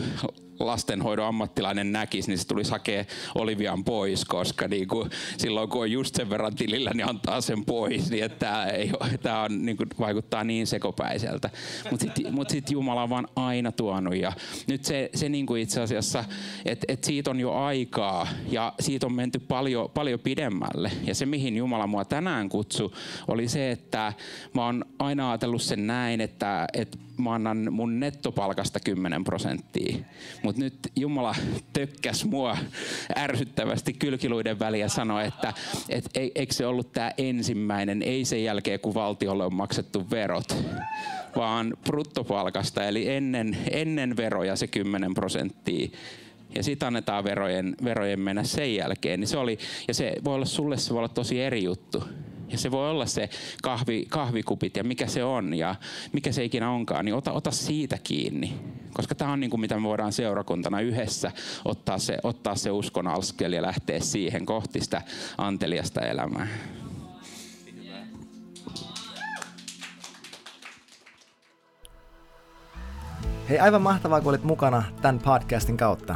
lastenhoidon ammattilainen näkisi, niin se tulisi hakea Olivian pois, koska niin kuin, silloin kun on just sen verran tilillä, niin antaa sen pois. Niin että tämä, ei, tämä on, niin kuin, vaikuttaa niin sekopäiseltä. Mutta sitten mut sit Jumala on vaan aina tuonut. Ja nyt se, se niin kuin itse asiassa, että et siitä on jo aikaa ja siitä on menty paljon, paljon pidemmälle. Ja se, mihin Jumala mua tänään kutsu, oli se, että mä oon aina ajatellut sen näin, että, että mä annan mun nettopalkasta 10 prosenttia. Mutta nyt Jumala tökkäs mua ärsyttävästi kylkiluiden väliä ja sanoi, että et, eikö se ollut tämä ensimmäinen, ei sen jälkeen kun valtiolle on maksettu verot, vaan bruttopalkasta, eli ennen, ennen veroja se 10 prosenttia ja sitten annetaan verojen, verojen mennä sen jälkeen. Niin se oli, ja se voi olla sulle se voi olla tosi eri juttu. Ja se voi olla se kahvi, kahvikupit ja mikä se on ja mikä se ikinä onkaan, niin ota, ota siitä kiinni. Koska tämä on niin kuin mitä me voidaan seurakuntana yhdessä ottaa se, ottaa se uskon askel ja lähteä siihen kohti sitä anteliasta elämää. Hei, aivan mahtavaa, kun olit mukana tämän podcastin kautta.